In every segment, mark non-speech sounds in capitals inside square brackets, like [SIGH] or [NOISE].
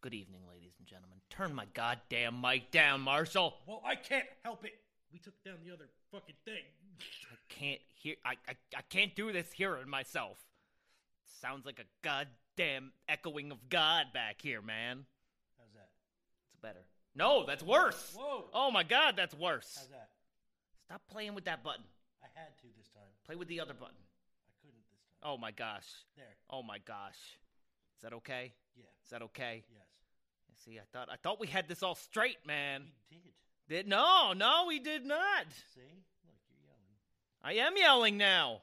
Good evening, ladies and gentlemen. Turn my goddamn mic down, Marshall. Well, I can't help it. We took down the other fucking thing. I can't hear. I, I, I can't do this hearing myself. Sounds like a goddamn echoing of God back here, man. How's that? It's better. No, that's worse. Whoa. Oh my god, that's worse. How's that? Stop playing with that button. I had to this time. Play with the other button. I couldn't this time. Oh my gosh. There. Oh my gosh. Is that okay? Yeah. Is that okay? Yes. See, I thought I thought we had this all straight, man. We did. Did no, no, we did not. See? Look, you're yelling. I am yelling now,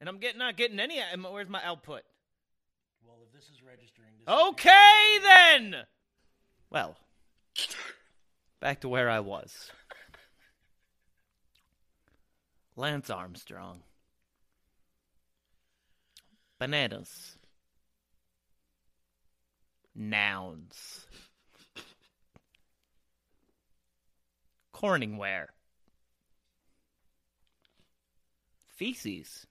and I'm getting not getting any. Where's my output? Well, if this is registering, this is Okay then. Well, back to where I was. Lance Armstrong. Bananas. Nouns. Corningware. Feces.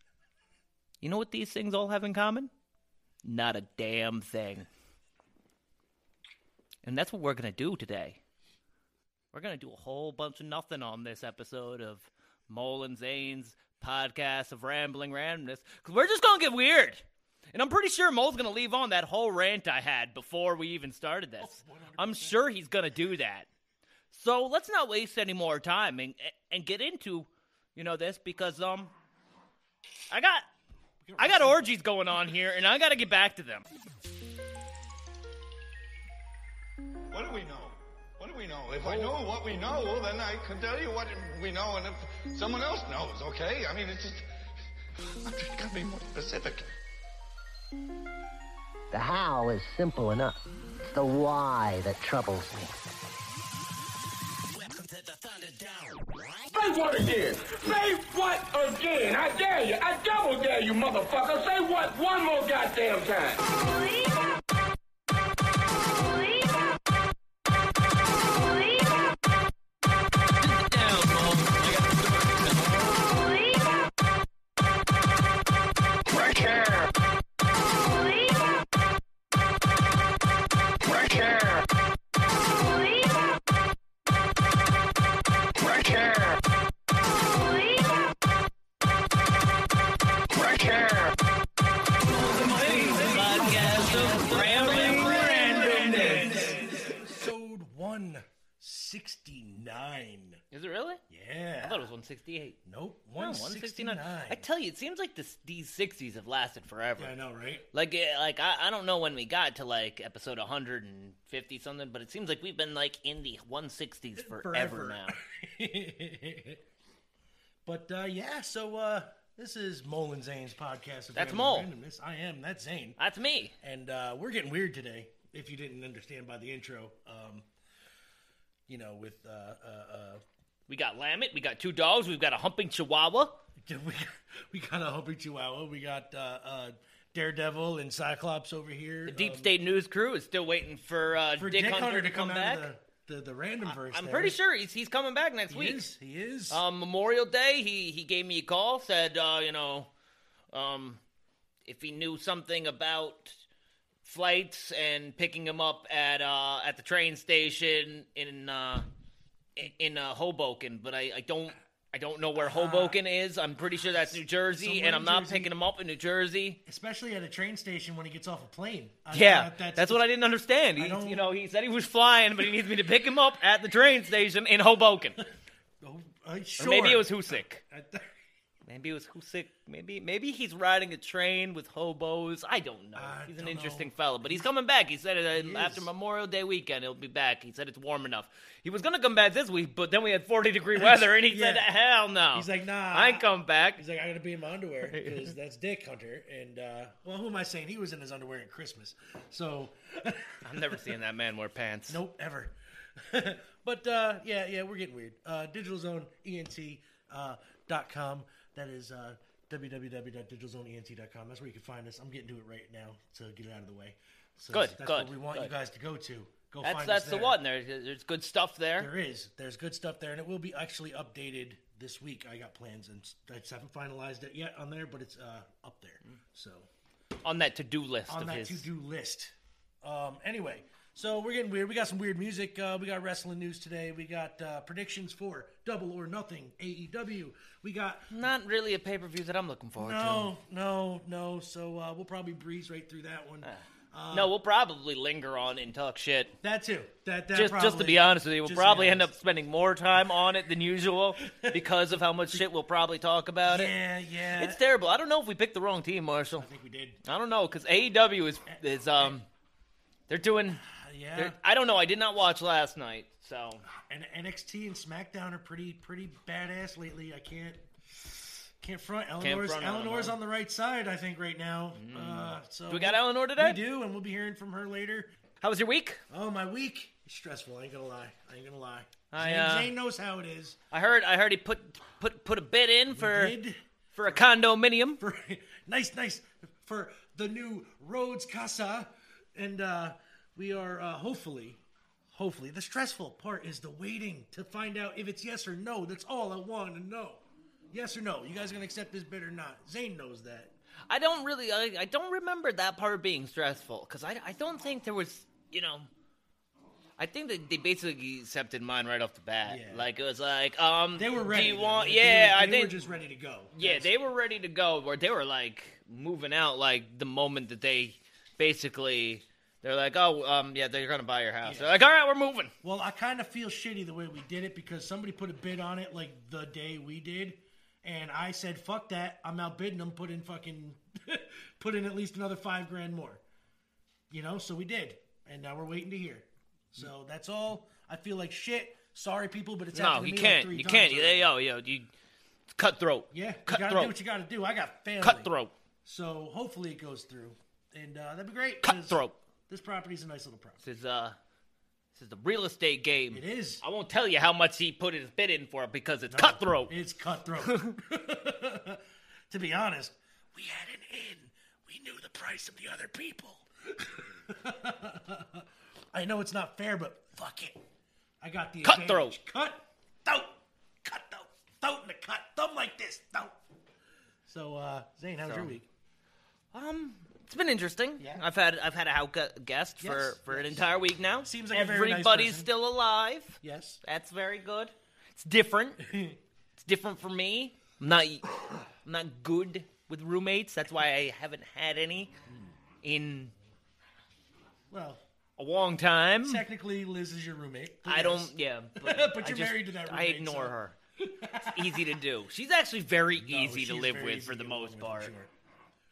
You know what these things all have in common? Not a damn thing. And that's what we're going to do today. We're going to do a whole bunch of nothing on this episode of Mole and Zane's podcast of Rambling Randomness because we're just going to get weird. And I'm pretty sure Mole's going to leave on that whole rant I had before we even started this. I'm sure he's going to do that. So let's not waste any more time and, and get into, you know, this because, um, I got, I got orgies going on here and I got to get back to them. What do we know? What do we know? If I know what we know, then I can tell you what we know, and if someone else knows, okay? I mean, it's just. I'm just gotta be more specific. The how is simple enough. It's the why that troubles me. Welcome to the Thunderdome. Say what again? Say what again? I dare you. I double dare you, motherfucker. Say what one more goddamn time. 168. Nope. No, 169. 169. I tell you, it seems like this, these 60s have lasted forever. Yeah, I know, right? Like, eh, like I, I don't know when we got to like episode 150 something, but it seems like we've been like in the 160s [LAUGHS] forever, now. [LAUGHS] but uh, yeah, so uh, this is Mole and Zane's podcast. That's Mole. Randomness. I am. That's Zane. That's me. And uh, we're getting weird today. If you didn't understand by the intro, um, you know, with uh, uh, uh, We got Lammet. We got two dogs. We've got a humping Chihuahua. [LAUGHS] we we got a humping Chihuahua. We got uh, uh, Daredevil and Cyclops over here. The Deep um, State News crew is still waiting for, uh, for Dick, Hunter, to come, out back. the, the the random verse. I'm there. pretty sure he's he's coming back next he week. is. He is. Um, Memorial Day, he he gave me a call, said, uh, you know, um, if he knew something about flights and picking him up at uh at the train station in uh in- uh, Hoboken, but I I don't. I don't know where Hoboken is. I'm pretty sure that's New Jersey, Somewhere and I'm in not Jersey. picking him up in New Jersey. Especially at a train station when he gets off a plane. I- Yeah, that- that's, what I didn't understand. He, don't- you know, he said he was flying, but he needs me to pick him up at the train station in Hoboken. [LAUGHS] Oh, uh, sure. Or maybe it was Hoosick. Maybe it was Hoosick. Maybe maybe he's riding a train with hobos. I don't know. I he's an interesting know. fellow, but he's coming back. He said it He uh, after is. Memorial Day weekend. He'll be back. He said it's warm enough. He was gonna come back this week, but then we had 40 degree [LAUGHS] weather, and he said, "Hell no." He's like, nah. I ain't coming back. He's like, I gotta be in my underwear [LAUGHS] because that's Dick Hunter. And uh, well, who am I saying? He was in his underwear at Christmas. So, [LAUGHS] I'm never seeing that man wear pants. nope, ever. but uh, yeah, yeah, we're getting weird. Uh, DigitalZoneENT uh, dot com. That is uh, www.digitalzoneent.com. That's where you can find us. I'm getting to it right now to get it out of the way. So Good, That's good, what we want good. you guys to go to. Go That's find that's us the one. There's there's good stuff there. There is. There's good stuff there, and it will be actually updated this week. I got plans, and I just haven't finalized it yet on there, but it's uh, up there. So on that to do list on of that his. to-do list Um, anyway, so we're getting weird. We got some weird music. Uh, we got wrestling news today. We got uh, predictions for Double or Nothing AEW. We got Not really a pay per view that I'm looking forward to. no, no, no. So uh, we'll probably breeze right through that one. to. No, we'll probably linger on and talk shit. That too. That, that Just, just to be honest with you, we'll just to be probably end up spending more time on it than usual [LAUGHS] because of how much shit we'll probably talk about it. Yeah, yeah. It's terrible. I don't know if we picked the wrong team, Marshall. I think we did. I don't know because AEW is is um they're doing. Yeah. They're, I don't know. I did not watch last night, so and NXT and SmackDown are pretty pretty badass lately. I can't can't front. Eleanor's, front Eleanor's huh? on the right side, I think, right now. Uh, so we got Eleanor today. We do, and we'll be hearing from her later. How was your week? Oh, my week stressful. I ain't gonna lie. I ain't gonna lie. I, Zane, uh, Zane knows how it is. I heard. I heard he put put put a bid in for for a condominium. for [LAUGHS] nice, nice for the new Rhodes Casa, and uh, we are uh, hopefully, hopefully. The stressful part is the waiting to find out if it's yes or no. That's all I want to know. Yes or no? You guys are gonna accept this bid or not? Zane knows that. I don't really. I, I don't remember that part being stressful because I I don't think there was. You know. I think that they basically accepted mine right off the bat. Yeah. Like it was like, um, They were ready. Do want? Yeah, they, were, I they think were just ready to go. Yeah, That's- they were ready to go. Where they were like moving out, like the moment that they basically they're like, oh, um, yeah, they're gonna buy your house. Yeah. They're like, all right, we're moving. Well, I kind of feel shitty the way we did it because somebody put a bid on it like the day we did, and I said, "Fuck that! I'm outbidding them. Put in fucking, [LAUGHS] put in at least another five grand more." You know, so we did, and now we're waiting to hear. So that's all. I feel like shit. Sorry, people, but it's No, you can't. Like you can't. already. Yo, yo, you cutthroat. Yeah, you gotta do what you gotta do. I got family. Cutthroat. So hopefully it goes through, and uh, that'd be great. Cutthroat. This property's a nice little property. This is uh, this is the real estate game. It is. I won't tell you how much he put his bid in for it because it's cutthroat. It's cutthroat. [LAUGHS] [LAUGHS] to be honest, we had an in. We knew the price of the other people. [LAUGHS] I know it's not fair, but fuck it. I got the Cutthroat. Cut, throat, cut, throat, throat in the cut, thumb like this, throat. So, uh, Zane, how's your week? Um, it's been interesting. Yeah. I've had I've had a house guest for Yes, for an yes. entire week now. Seems like very nice everybody's still alive. Yes. That's very good. It's different. [LAUGHS] it's different for me. I'm not I'm not good with roommates. That's why I haven't had any in Well, a long time. technically, Liz is your roommate. I don't. Yeah, [LAUGHS] but, But you're just- married to that I ignore so- her. It's easy to do. She's actually very [LAUGHS] No, easy to live with for the most part.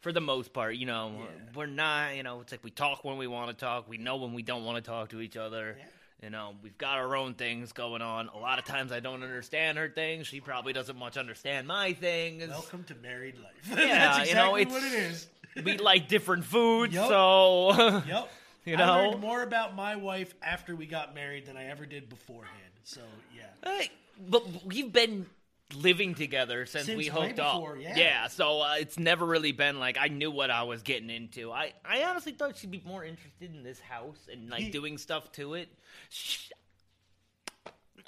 For the most part, you know, we're not. You know, it's like we talk when we want to talk. We know when we don't want to talk to each other. Yeah. You know, we've got our own things going on. A lot of times I don't understand her things. She probably doesn't much understand my things. Welcome to married life. [LAUGHS] Yeah, That's you know, it's- what it is. we like different foods, Yup. so [LAUGHS] Yep. You I know? learned more about my wife after we got married than I ever did beforehand. So yeah. Hey, but we've been living together since, Since we hooked up. before, yeah. so uh, it's never really been like I knew what I was getting into. I, I honestly thought she'd be more interested in this house and like doing stuff to it. She,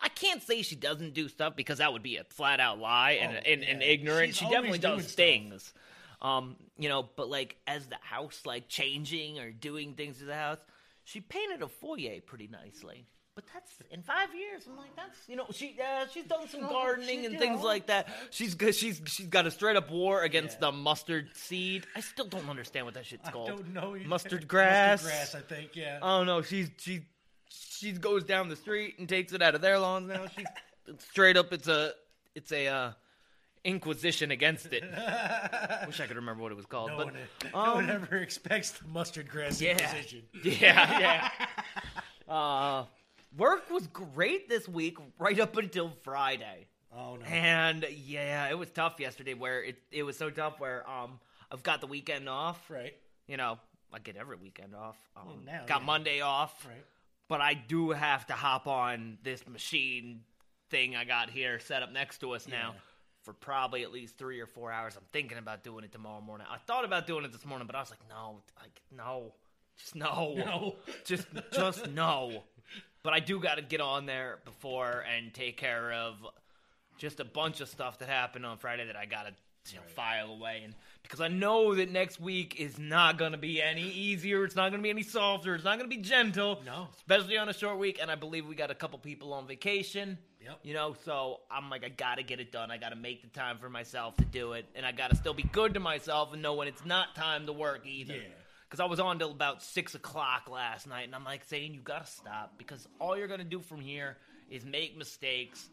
I can't say she doesn't do stuff because that would be a flat out lie and Oh, and, and yeah. ignorant. She's she definitely does things. Um, you know, but like as the house like changing or doing things to the house, she painted a foyer pretty nicely. But that's in five years. I'm like, that's you know, she uh, she's done some gardening and things like that. She's. She's she's got a straight up war against Yeah. the mustard seed. I still don't understand what that shit's called. I don't know. either. Mustard [LAUGHS] grass. Mustard grass, I think. Yeah. Oh no, she's she she goes down the street and takes it out of their lawns now. She's [LAUGHS] straight up. It's a it's a uh, inquisition against it. [LAUGHS] Wish I could remember what it was called, no, but one, no one um, ever expects the mustard grass yeah. inquisition. yeah, yeah. Uh, work was great this week, right up until Friday. Oh no. And yeah, it was tough yesterday. Where it it was so tough. Where um I've got the weekend off. Right. You know, I get every weekend off. Um, Well, now, got yeah. Monday off. Right. But I do have to hop on this machine thing I got here set up next to us now for probably at least three or four hours. I'm thinking about doing it tomorrow morning. I thought about doing it this morning, but I was like, no, like no, just no, No. just just no. [LAUGHS] But I do got to get on there before and take care of just a bunch of stuff that happened on Friday that I got to you know, file away. And because I know that next week is not going to be any easier. It's not going to be any softer. It's not going to be gentle. No. Especially on a short week. And I believe we got a couple people on vacation. Yep. You know, so I'm like, I got to get it done. I got to make the time for myself to do it. And I got to still be good to myself and know when it's not time to work either. Yeah. Because I was on till about 6 o'clock last night. And I'm like saying, you got to stop. Because all you're going to do from here is make mistakes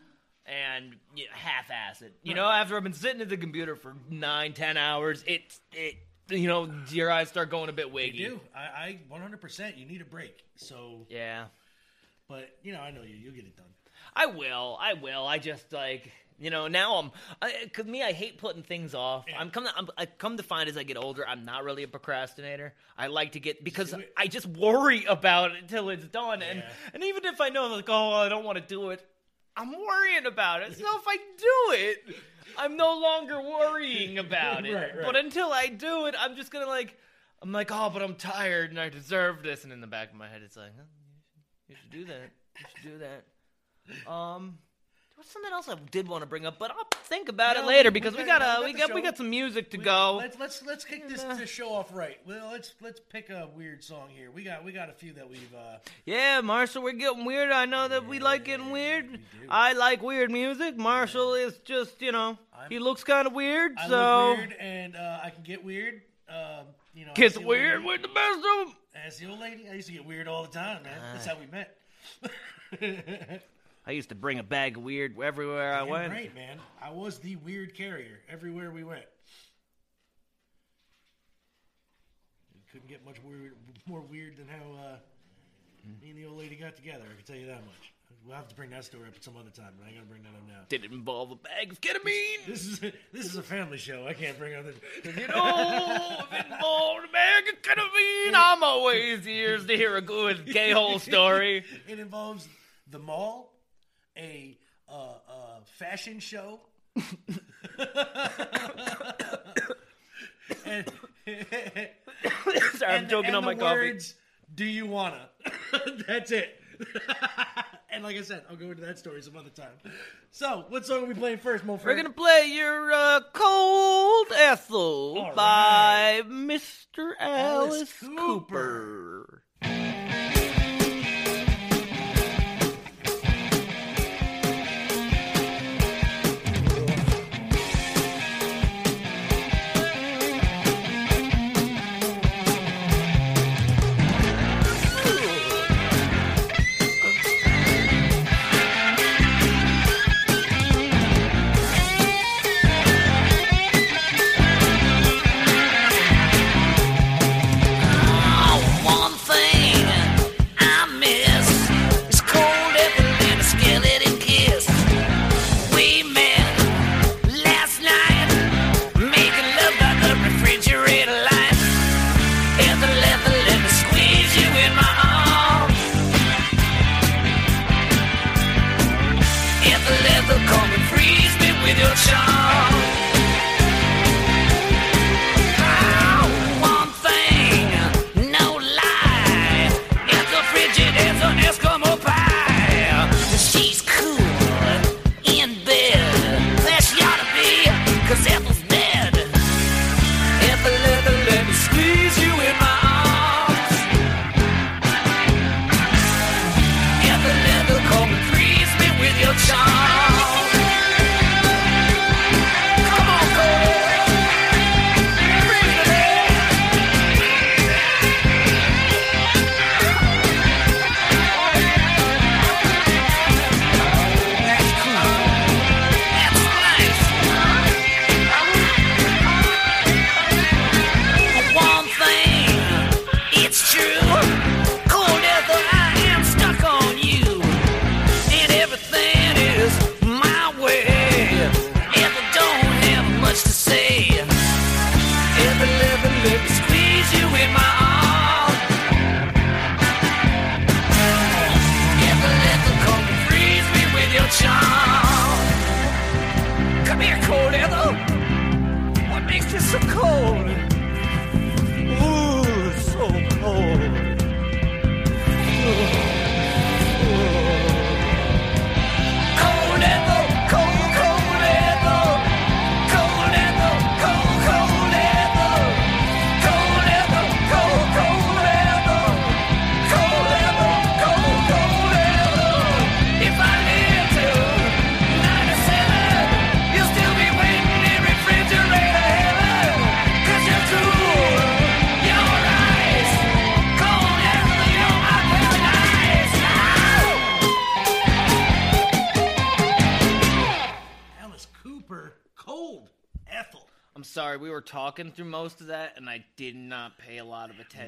and you know, half-ass it. You know, after I've been sitting at the computer for nine, ten hours, it's it. You know, your eyes start going a bit wiggy. You do. I, I 100%. You need a break. So, Yeah, but you know, I know you. You'll get it done. I will. I will. I just like you know now I'm because me I hate putting things off. I'm come to, I'm, I come to find as I get older I'm not really a procrastinator. I like to get because. I just worry about it until it's done, and Yeah. and even if I know like oh I don't want to do it, I'm worrying about it. So if I do it, I'm no longer worrying about [LAUGHS] it. Right, right. But until I do it, I'm just gonna like I'm like oh but I'm tired and I deserve this, and in the back of my head it's like. Huh, you should do that. You should do that. Um, was something else I did want to bring up, but I'll think about it later we- because we we got- got we we got we got some music to We- go. Let's let's let's kick this, Yeah. this show off right. Well, let's let's pick a weird song here. We got we got a few that we've. uh Yeah, Marshall, we're getting weird. I know that we like getting weird. do. I like weird music. Marshall is just you know I'm- he looks kind of weird, I so weird and uh, I can get weird. Um, you know, gets as the old weird with the best of them. As the old lady, I used to get weird all the time, man. That's how we met. [LAUGHS] I used to bring a bag of weird everywhere I went. right, man. I was the weird carrier everywhere we went. We couldn't get much weird, more weird than how uh, me and the old lady got together. I can tell you that much. We'll have to bring that story up at some other time, but I gonna bring that up now. Did it involve a bag of ketamine? This is this is a family show. I can't bring up the. You know, if it involved a bag of ketamine, I'm always ears to hear a good K-hole story. [LAUGHS] It involves the mall, a uh, uh, fashion show, [LAUGHS] and, [LAUGHS] Sorry, I'm and- joking and on the my coffee. words, Do you wanna? [LAUGHS] That's it. and like I said, I'll go into that story some other time. So, what song are we playing first, Mo? We're gonna play your uh, "Cold Ethel" All by Mr. Alice Alice Cooper. Cooper.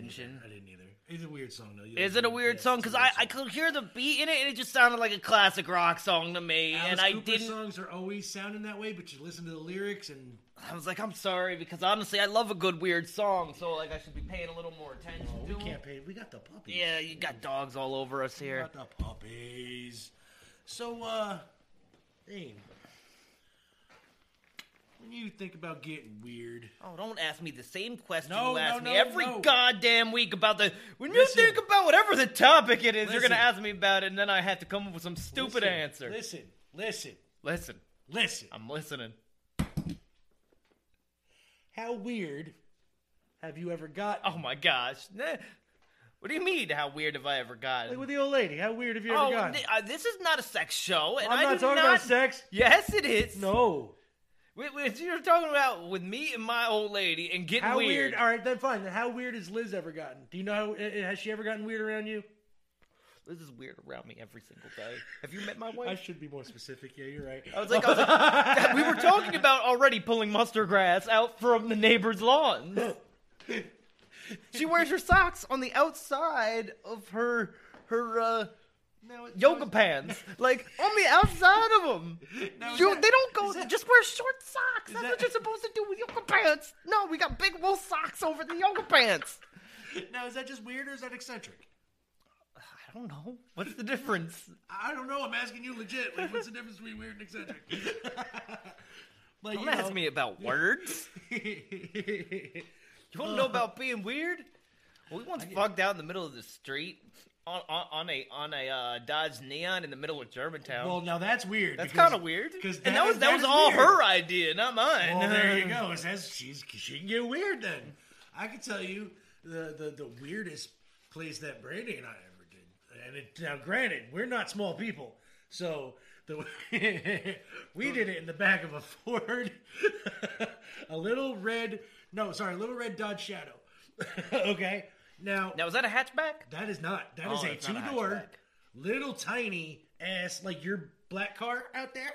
Attention. I didn't either. It's a weird song though. You Is it a weird song? Because I, I could hear the beat in it, and it just sounded like a classic rock song to me. Alice and I Cooper didn't. songs are always sounding that way, but you listen to the lyrics and I was like, I'm sorry, because honestly, I love a good weird song, so like I should be paying a little more attention oh, to we can't pay. We got the puppies. Yeah, you got dogs all over us here. we got the puppies. So, uh, Dane, you think about getting weird, Oh, don't ask me the same question No, you ask no, me every no. goddamn week about the. When Listen. you think about whatever the topic it is, you're gonna ask me about it, and then I have to come up with some stupid listen, answer. Listen, listen, Listen, listen. I'm listening. How weird have you ever got? Oh my gosh. What do you mean? How weird have I ever gotten? Like with the old lady. How weird have you ever oh, gotten? th- uh, this is not a sex show, and I'm I not talking not... about sex. Yes, it is. No. You're talking about with me and my old lady and getting How weird. weird. All right, then fine. Then how weird has Liz ever gotten? Do you know? How, uh, has she ever gotten weird around you? This is weird around me every single day. Have you met my wife? I should be more specific. Yeah, you're right. I was like, I was like we were talking about already pulling mustard grass out from the neighbor's lawn. [LAUGHS] she wears her socks on the outside of her her uh, No, yoga pants, [LAUGHS] like on the outside of them. Is You, that- they don't go. that- just wear short socks. That's that- what you're supposed to do with yoga pants. No, we got big wool socks over the yoga pants. [LAUGHS] Now, is that just weird or is that eccentric? I don't know. What's the difference? I don't know. I'm asking you legit. Like, what's the difference between weird and eccentric? [LAUGHS] like, Don't you ask know- me about words. You want to know uh. about being weird? We once fucked out in the middle of the street on on, on a on a uh, Dodge Neon in the middle of Germantown. well, now that's weird. That's kind of weird. Because and that was that was all weird. her idea, not mine. Well, there you go. [LAUGHS] It says she's she can get weird. Then I can tell you the the, the weirdest place that Brandy and I ever did. And it, now, granted, we're not small people, so the [LAUGHS] we did it in the back of a Ford, [LAUGHS] a little red. No, sorry, a little red Dodge Shadow. okay, now Now was that a hatchback? that is not. That oh, is Oh, a a two door, little tiny ass like your black car out there.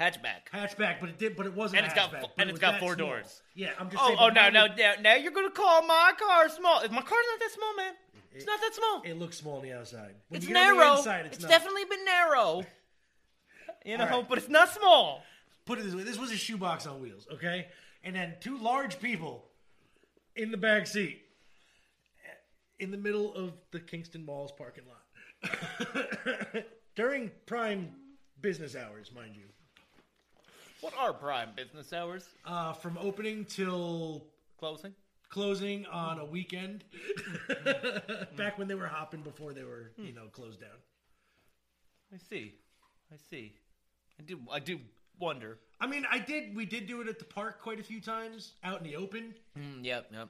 Hatchback. Hatchback, but it did, but it wasn't. And a it's got fo- and it it's was got four small. doors. Yeah, I'm just. Oh, saying, oh no, no, now, now you're gonna call my car small. My car's not that small, man. It's not that small. It looks small on the outside. When It's narrow. inside, it's it's, definitely been narrow. [LAUGHS] You know, right. but it's not small. Put it this way: this was a shoebox on wheels, okay? And then two large people in the back seat, in the middle of the Kingston Mall's parking lot [LAUGHS] during prime business hours, mind you, What are prime business hours? uh, from opening till Closing. closing on a weekend. [LAUGHS] Back when they were hopping before they were, you know, closed down. I see. I see. I do. I do wonder. I mean, I did. We did do it at the park quite a few times, out in the open. Mm, yep. Yep.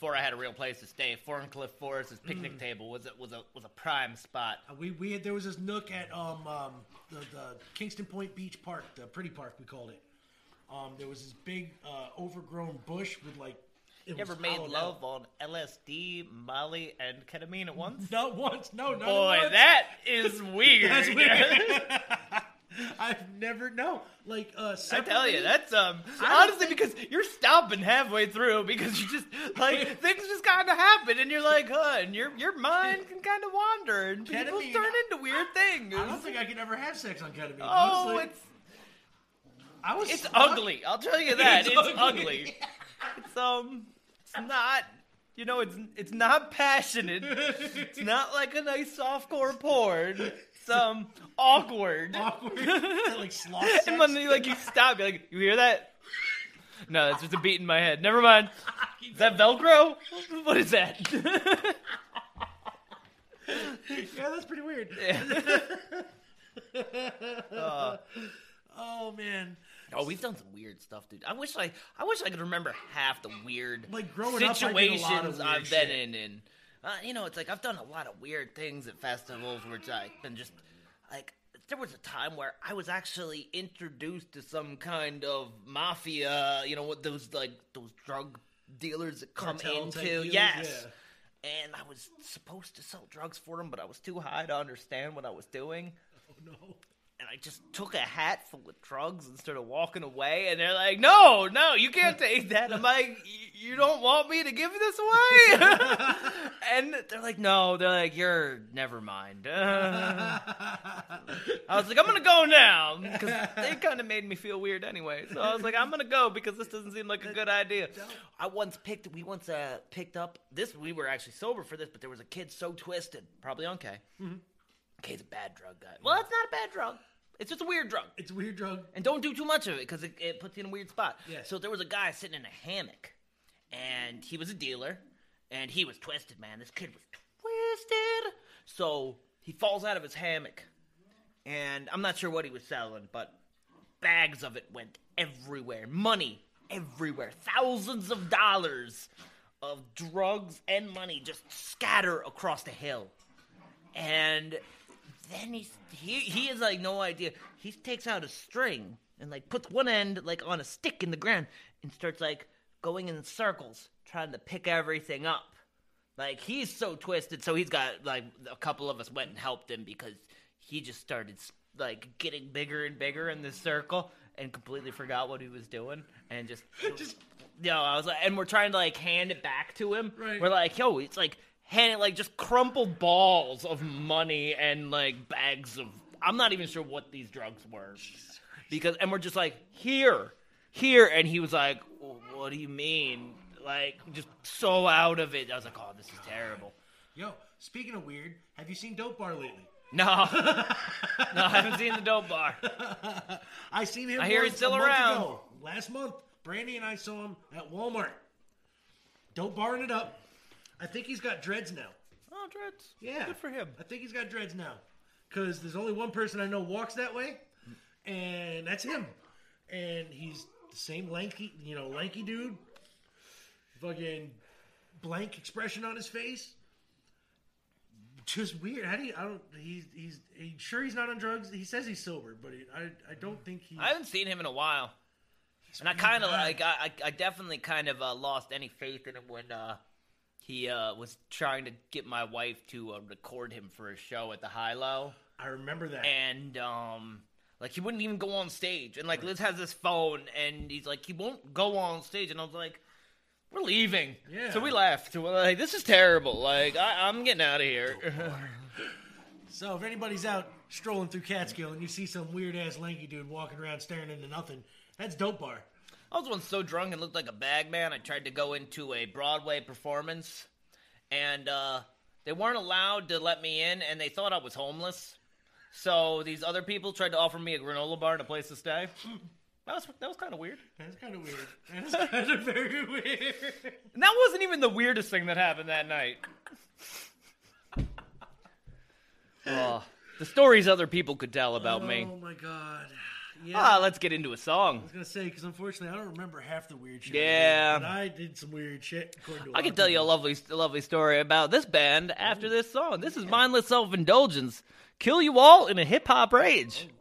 Before I had a real place to stay, Thorncliffe Forest's picnic table was a, was a was a prime spot. Uh, We we had there was this nook at um, um the, the Kingston Point Beach Park, the pretty park we called it. Um, there was this big uh, overgrown bush with like. It You was ever made hollowed love out. on LSD, Molly, and ketamine at once? [LAUGHS] Not once, no, not Boy, that is weird. [LAUGHS] That's weird. [LAUGHS] [LAUGHS] I've never no like uh. I tell you, that's um honestly because you're stopping halfway through because you just [LAUGHS] like things just kind of happen and you're like, huh, and your your mind can kind of wander and people Ketamine- turn into weird things. I don't think I could ever have sex on ketamine. oh, honestly. it's I was it's stuck. ugly. I'll tell you [LAUGHS] that. It's It's, ugly. ugly. It's um, it's not. You know, it's it's not passionate. It's not like a nice softcore porn. It's um awkward. Awkward, [LAUGHS] like sloth and sex. when you like you stop, you're like, you hear that? No, that's just a beat in my head. Never mind. [LAUGHS] Is that Velcro? [LAUGHS] What is that? yeah, that's pretty weird. Uh, Oh man, oh, we've done some weird stuff, dude. I wish I, I wish I could remember half the weird Like, growing up, I did a lot of situations weird I've been shit. in, and uh, you know, it's like I've done a lot of weird things at festivals, which I've been just like. There was a time where I was actually introduced to some kind of mafia, you know, what those like those drug dealers that come Cartel into, dealers, yes. yeah. And I was supposed to sell drugs for them, but I was too high to understand what I was doing. Oh no. And I just took a hat full of drugs and started walking away. And they're like, "No, no, you can't take that." I'm like, "You don't want me to give this away?" [LAUGHS] and they're like, "No." They're like, "You're never mind." [LAUGHS] I was like, "I'm gonna go now," because they kind of made me feel weird anyway. So I was like, "I'm gonna go because this doesn't seem like a good idea." I once picked. We once uh, picked up this. We were actually sober for this, but there was a kid so twisted, probably on K. K's a bad drug guy. Well, it's not a bad drug. It's just a weird drug. It's a weird drug. And don't do too much of it because it, it puts you in a weird spot. Yeah. So there was a guy sitting in a hammock, and he was a dealer, and he was twisted, man. This kid was twisted. So he falls out of his hammock, and I'm not sure what he was selling, but bags of it went everywhere. Money everywhere. Thousands of dollars of drugs and money just scatter across the hill. And then he's he he has like no idea. He takes out a string and like puts one end like on a stick in the ground and starts like going in circles trying to pick everything up. Like he's so twisted, so he's got like a couple of us went and helped him because he just started like getting bigger and bigger in this circle and completely forgot what he was doing and just [LAUGHS] Just Yo, I was like, and we're trying to like hand it back to him. Right. We're like, yo, it's like hand it like just crumpled balls of money and like bags of. I'm not even sure what these drugs were, because and we're just like here, here, and he was like, what do you mean? Like just so out of it. I was like, oh, this is terrible. yo. Speaking of weird, have you seen Dope Bar lately? No, [LAUGHS] no, I haven't seen the dope bar. [LAUGHS] I seen him. I hear he's still around. ago. Last month, Brandy and I saw him at Walmart. Dope barring it up. I think he's got dreads now. Oh, dreads. Yeah, good for him. I think he's got dreads now. Because there's only one person I know walks that way, and that's him. And he's the same lanky, you know, lanky dude. Fucking blank expression on his face. Just weird. How do you? I don't. He's he's, he's sure he's not on drugs. He says he's sober, but he, I I don't think he. I haven't seen him in a while. And I kind of like I, I I definitely kind of uh, lost any faith in him when uh, he uh, was trying to get my wife to uh, record him for a show at the High Low, I remember that. and um, like he wouldn't even go on stage. And like Liz has this phone, and he's like he won't go on stage, and I was like. We're leaving. Yeah. So we left. We're like, this is terrible. Like, I, I'm getting out of here. So if anybody's out strolling through Catskill and you see some weird ass lanky dude walking around staring into nothing, that's dope bar. I was once so drunk and looked like a bag man. I tried to go into a Broadway performance, and uh, they weren't allowed to let me in, and they thought I was homeless. So these other people tried to offer me a granola bar and a place to stay. That was that was kind of weird. That's kind of weird. That's kind of [LAUGHS] very weird. And that wasn't even the weirdest thing that happened that night. [LAUGHS] oh, the stories other people could tell about me. Oh my god. Yeah. Ah, let's get into a song. I was gonna say because unfortunately I don't remember half the weird shit. Yeah. I did, but I did some weird shit. according to a I can tell you a lovely, lovely story about this band after this song. This is mindless self-indulgence. Kill you all in a hip hop rage. Remember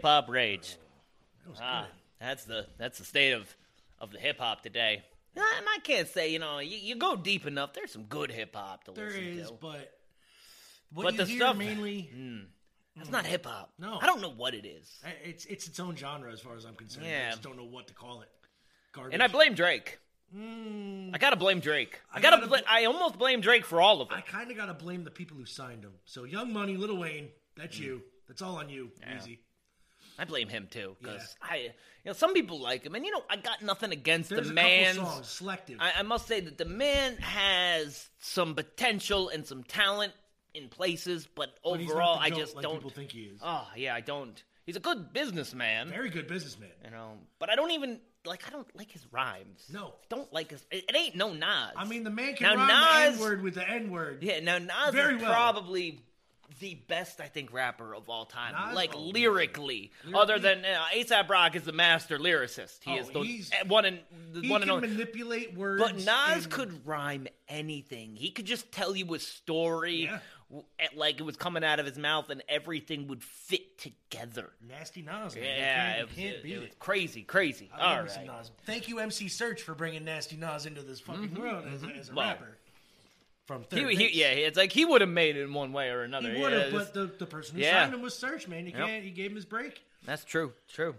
hip hop rage. That was Ah, good. that's the that's the state of of the hip hop today. And I can't say you know you, you go deep enough. There's some good hip hop to There listen is, to. but what But you the hear stuff- mainly, It's not hip hop. No. I don't know what it is. it's it's its own genre as far as I'm concerned. Yeah. I just don't know what to call it. Garbage. And I blame Drake. Mm, I gotta blame Drake. I, I gotta. gotta bla- bl- I almost blame Drake for all of it. I kind of got to blame the people who signed him. So Young Money, Lil Wayne, that's Mm. you. That's all on you. Easy. I blame him too because I, you know, some people like him, and you know, I got nothing against There's the man. selective. I, I must say that the man has some potential and some talent in places, but but overall, I just like don't. people think he is. Oh yeah, I don't. He's a good businessman, Very good businessman. you know, but I don't even like. I don't like his rhymes. No. don't like his. It, it ain't no Nas. I mean, the man can Now, rhyme Nas- the N word with the N word. Yeah, now Nas Very is well. probably the best, I think, rapper of all time. Nas- like oh, lyrically, Lyrically- other than uh, ASAP Rock is the master lyricist. He Oh, is the he's- eh, one and the He one can and only. manipulate words. But Nas and- could rhyme anything. He could just tell you a story, Yeah. w- at- like it was coming out of his mouth, and everything would fit together. Nasty Nas. Man. Yeah, you it can't, was, you can't it, beat it was crazy, crazy. I All love me some right. Nas. Thank you, MC Serch, for bringing Nasty Nas into this fucking world as, a- as a Well, rapper. From He, third he, base. yeah, it's like he would have made it in one way or another. He would have, Yeah, but the, the person who Yeah. signed him was Serch, man. You Yep. can't. He gave him his break. That's true. True.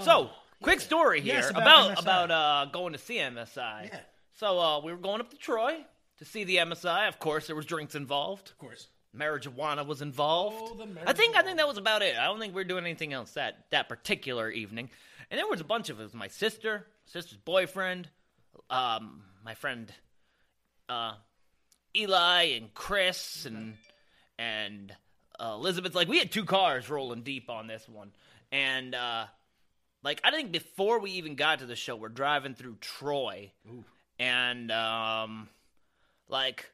so, quick story here Yes, about about MSI. about uh, going to see MSI. Yeah. So uh, we were going up to Troy to see the MSI. Of course, there was drinks involved. Of course. Marijuana was involved. Oh, the I think I think that was about it. I don't think we were doing anything else that that particular evening. And there was a bunch of us. My sister, sister's boyfriend, um, my friend uh, Eli and Chris and and uh, Elizabeth. Like we had two cars rolling deep on this one, and uh, like I think before we even got to the show, we're driving through Troy, and um, like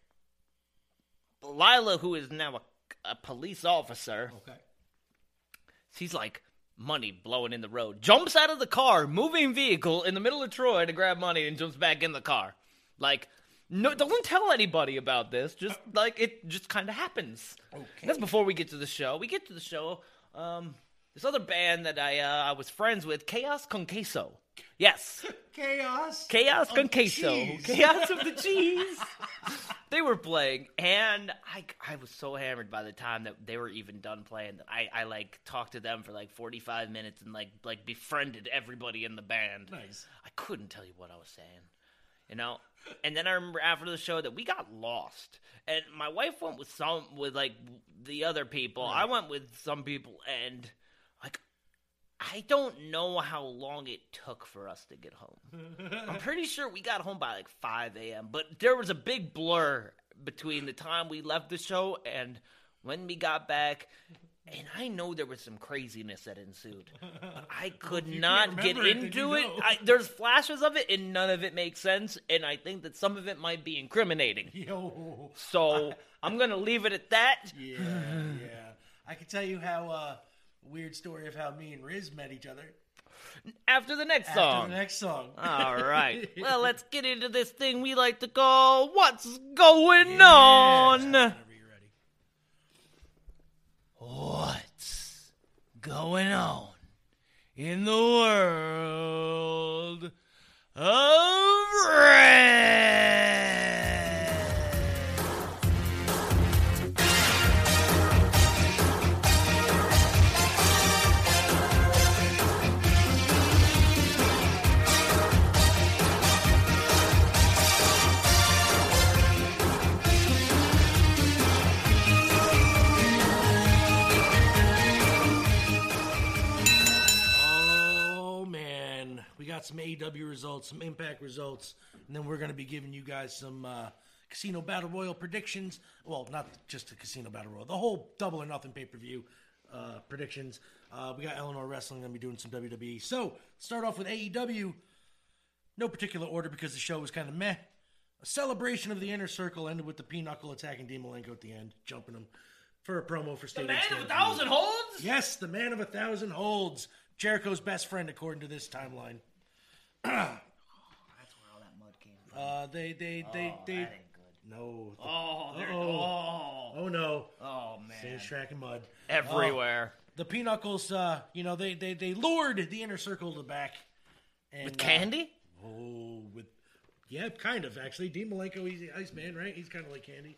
Lila, who is now a, a police officer, Okay. sees like money blowing in the road, jumps out of the car, moving vehicle in the middle of Troy to grab money, and jumps back in the car. Like, no, don't tell anybody about this. Just like it, just kind of happens. Okay. That's before we get to the show. We get to the show. Um, this other band that I uh, I was friends with, Chaos con Queso. Yes, [LAUGHS] Chaos. Chaos con Queso. cheese. Chaos of the [LAUGHS] cheese. they were playing, and I I was so hammered by the time that they were even done playing that I, I like talked to them for like forty five minutes and like like befriended everybody in the band. Nice. I couldn't tell you what I was saying, you know. And then I remember after the show that we got lost, and my wife went with some with like the other people. I went with some people, and like I don't know how long it took for us to get home. [LAUGHS] I'm pretty sure we got home by like 5 a.m., but there was a big blur between the time we left the show and when we got back. And I know there was some craziness that ensued. [LAUGHS] But I could you not get it, into it. I, there's flashes of it, and none of it makes sense. And I think that some of it might be incriminating. [LAUGHS] Yo. So I'm going to leave it at that. Yeah, yeah. I can tell you how uh, weird story of how me and Riz met each other After the next after song. the next song. All right. [LAUGHS] Well, let's get into this thing we like to call What's Going Yeah. On? Whenever you're ready. What's going on in the world of red? Some AEW results, some Impact results, and then we're going to be giving you guys some uh, Casino Battle Royal predictions. Well, not just the Casino Battle Royal, the whole Double or Nothing pay per view uh, predictions. Uh, we got Eleanor Wrestling going to be doing some WWE. So start off with AEW. No particular order because the show was kind of meh. A celebration of the inner circle ended with the Pinnacle attacking Dean Malenko at the end, jumping him for a promo for The Stadium man of a thousand holds? Yes, the man of a thousand holds. Jericho's best friend, according to this timeline. That's where all that mud came from. Uh, they, they, they, they. that ain't good. No. Oh, Uh-oh. oh, Oh no. oh, man. Stains track and mud everywhere. The Pinnacles, uh, you know, they, they they lured the inner circle to the back. And, With uh, Candy? oh, with yeah, kind of actually. Dean Malenko, he's the Iceman, right? He's kind of like Candy.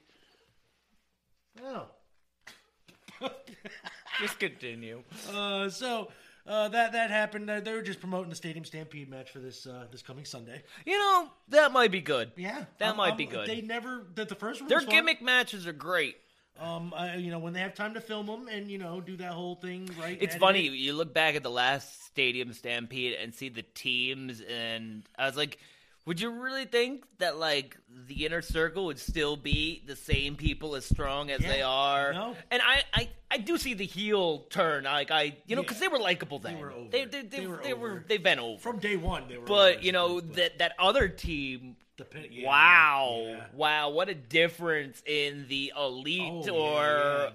Oh, Just continue. uh, so uh, that that happened. Uh, they were just promoting the Stadium Stampede match for this uh, this coming Sunday. You know, that might be good. Yeah, That I'm- might I'm- be good. They never that the first one. Their was fun. gimmick matches are great. Um, uh, you know, when they have time to film them and you know do that whole thing right. It's funny. it. You look back at the last Stadium Stampede and see the teams, and I was like, would you really think that like the inner circle would still be the same people as strong as they are? No. And I, I, I do see the heel turn. Like I, you know, because Yeah. they were likable then. were over. They, they, they, They were they were. over. They've been over. from day one they were. but over, you know but that that other team. the yeah, wow, yeah. wow! What a difference in the elite Oh, or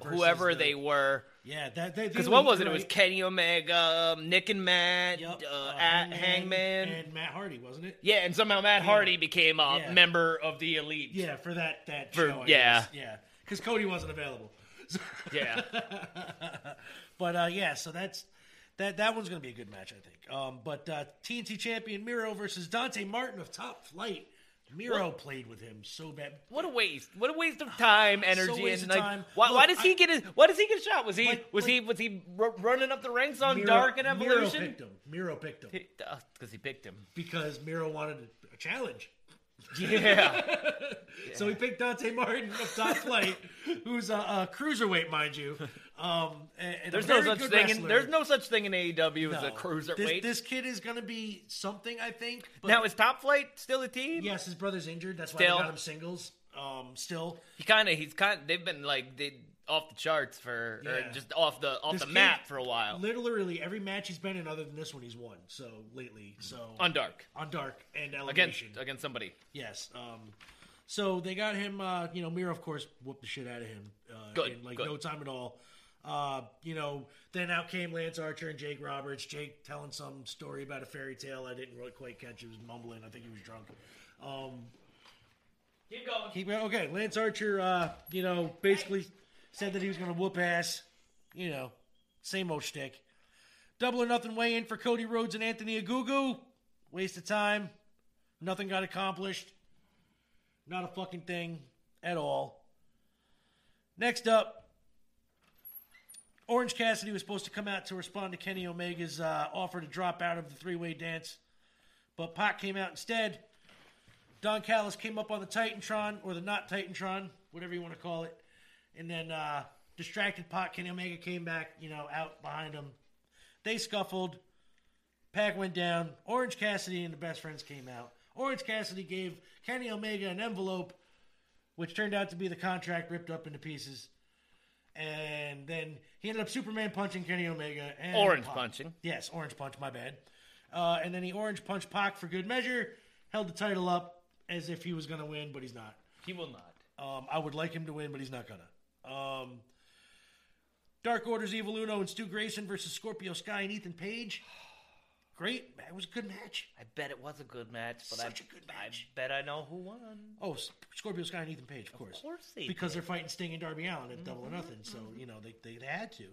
yeah, whoever the- they were. Yeah, that they Because what was it? It was. Kenny Omega, um, Nick and Matt, Yup, uh, uh, at Hangman. and Matt Hardy, wasn't it? yeah, and somehow Matt Hardy became a Yeah. member of the Elite. Yeah, for that that For- show. I yeah. guess. yeah, because Cody wasn't available. [LAUGHS] Yeah. but uh, yeah, so that's that. That one's gonna be a good match, I think. Um, but uh, TNT champion Miro versus Dante Martin of Top Flight. Miro played with him so bad. What a waste! What a waste of time, [SIGHS] energy, waste and like, time. why, why Look, does he I- get his? Why does he get a shot? Was he? Like- was he? Was he r- running up the ranks on Miro, Dark and Elevation? Miro picked him. Miro picked him Because uh, he picked him. because Miro wanted a challenge. [LAUGHS] Yeah. [LAUGHS] So he picked Dante Martin of Top Flight, who's a, a cruiserweight, mind you. Um, and, and there's no such thing. In, there's no such thing in AEW as a No. cruiserweight. This, this kid is going to be something, I think. But now is Top Flight still a team? yes, his brother's injured. That's why Still. they got him singles. Um, still, He kind of. He's kind. They've been like they off the charts for, or Yeah. just off the off This the kid- map for a while. literally every match he's been in, other than this one, he's won. So lately, so on Dark on Dark and against Elevation. against somebody. Yes. Um, so they got him. Uh, you know, Miro, of course, whooped the shit out of him. Uh, Good, In like good. no time at all. Uh, you know, then out came Lance Archer and Jake Roberts. Jake telling some story about a fairy tale I didn't really quite catch. He was mumbling. I think he was drunk. Um, Keep going. he, well, okay, Lance Archer, uh, you know, basically said that he was going to whoop ass. You know, same old shtick. Double or nothing weigh in for Cody Rhodes and Anthony Ogogo. Waste of time. Nothing got accomplished. Not a fucking thing at all. Next up, Orange Cassidy was supposed to come out to respond to Kenny Omega's uh, offer to drop out of the three way dance, but Pac came out instead. Don Callis came up on the Titantron, or the not Titantron, whatever you want to call it, and then uh, distracted Pac. Kenny Omega came back, you know, out behind him. They scuffled. Pac went down. Orange Cassidy and the best friends came out. Orange Cassidy gave Kenny Omega an envelope, which turned out to be the contract ripped up into pieces. And then he ended up Superman punching Kenny Omega. And Orange Pac. punching. Yes, orange punch, my bad. Uh, and then he orange punched Pac for good measure, held the title up as if he was going to win, but he's not. He will not. Um, I would like him to win, but he's not going to. Um, Dark Order's Evil Uno and Stu Grayson versus Scorpio Sky and Ethan Page. Great. It was a good match. I bet it was a good match, but Such I, a good match. I bet I know who won. Oh, S- Scorpio Sky and Ethan Page, of course. Of course they because did. they're fighting Sting and Darby Allin at Double or mm-hmm, Nothing, so, mm-hmm. you know, they, they, they had to.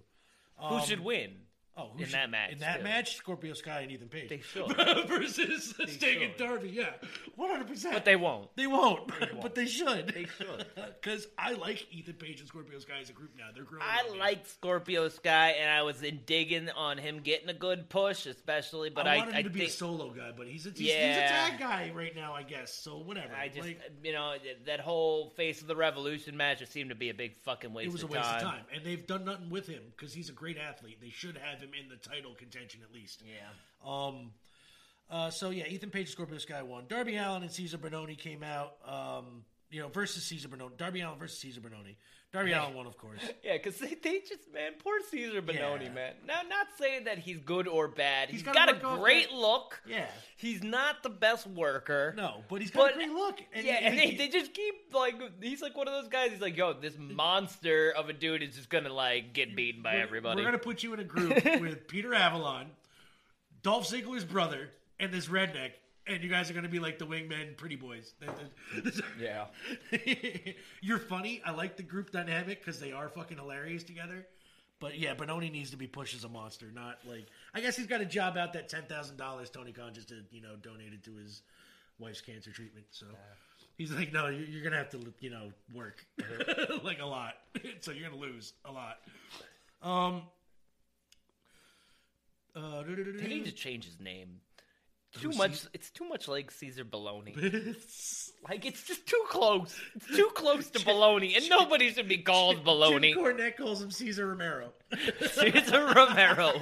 who um, should win? Oh, in should- that match, In that too. match, Scorpio Sky and Ethan Page. They should. [LAUGHS] versus Sting and. Darby, yeah. 100%. But they won't. They won't, but they should. They should. [LAUGHS] Because I like Ethan Page and Scorpio Sky as a group now. They're growing. I like Scorpio Sky, and I was digging on him getting a good push, especially. But I I, want him I to be think a solo guy, but he's a, he's, Yeah. he's a tag guy right now, I guess. So whatever. I just, Like, you know, that whole Face of the Revolution match just seemed to be a big fucking waste, it was a waste time. of time, and they've done nothing with him because he's a great athlete. They should have him in the title contention at least. Yeah. Um. Uh, so yeah, Ethan Page, and Scorpio Sky won. Darby Allin and Cezar Bononi came out. Um. You know, versus Cezar Bononi. Darby Allin versus Cezar Bononi. Darby Allin won, of course. [LAUGHS] Yeah, because they, they just, man, poor Cezar Bononi, Yeah. man. Now, not saying that he's good or bad. He's gotta got a great look. Yeah. He's not the best worker. No, but he's got But- a great look. And yeah, he- and they, he- they just keep like he's like one of those guys. He's like, yo, this monster of a dude is just gonna like get beaten by We're- everybody. We're gonna put you in a group [LAUGHS] with Peter Avalon, Dolph Ziggler's brother, and this redneck, and you guys are going to be like the wingmen, pretty boys. [LAUGHS] Yeah. [LAUGHS] You're funny. I like the group dynamic because they are fucking hilarious together. But yeah, Bononi needs to be pushed as a monster, not like. I guess he's got a job out that ten thousand dollars Tony Khan just to you know donated to his wife's cancer treatment. So he's like, no, you're, you're gonna have to you know work [LAUGHS] like a lot. so you're gonna lose a lot. Um. Uh, They need to change his name. Too much. It's too much like Caesar Baloney. [LAUGHS] like it's just too close. It's too close to baloney, and nobody should be called baloney. Jim Cornette calls him Caesar Romero. [LAUGHS] Caesar Romero.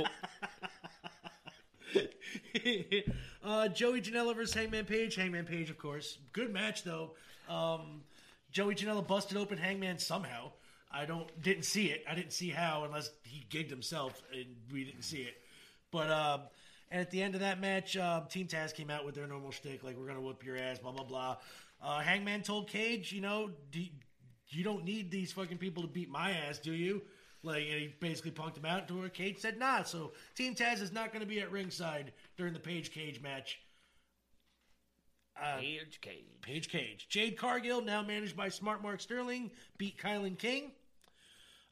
[LAUGHS] uh, Joey Janela versus Hangman Page. Hangman Page, of course. Good match though. Um, Joey Janela busted open Hangman somehow. I don't didn't see it. I didn't see how unless he gigged himself and we didn't see it. But um, and at the end of that match, um, Team Taz came out with their normal shtick, like we're gonna whoop your ass, blah blah blah. Uh, Hangman told Cage, you know, do, you don't need these fucking people to beat my ass, do you? Like, and he basically punked him out to where Cage said, nah. So Team Taz is not going to be at ringside during the Page Cage match. Page Cage. Page Cage. Jade Cargill, now managed by Smart Mark Sterling, beat KiLynn King.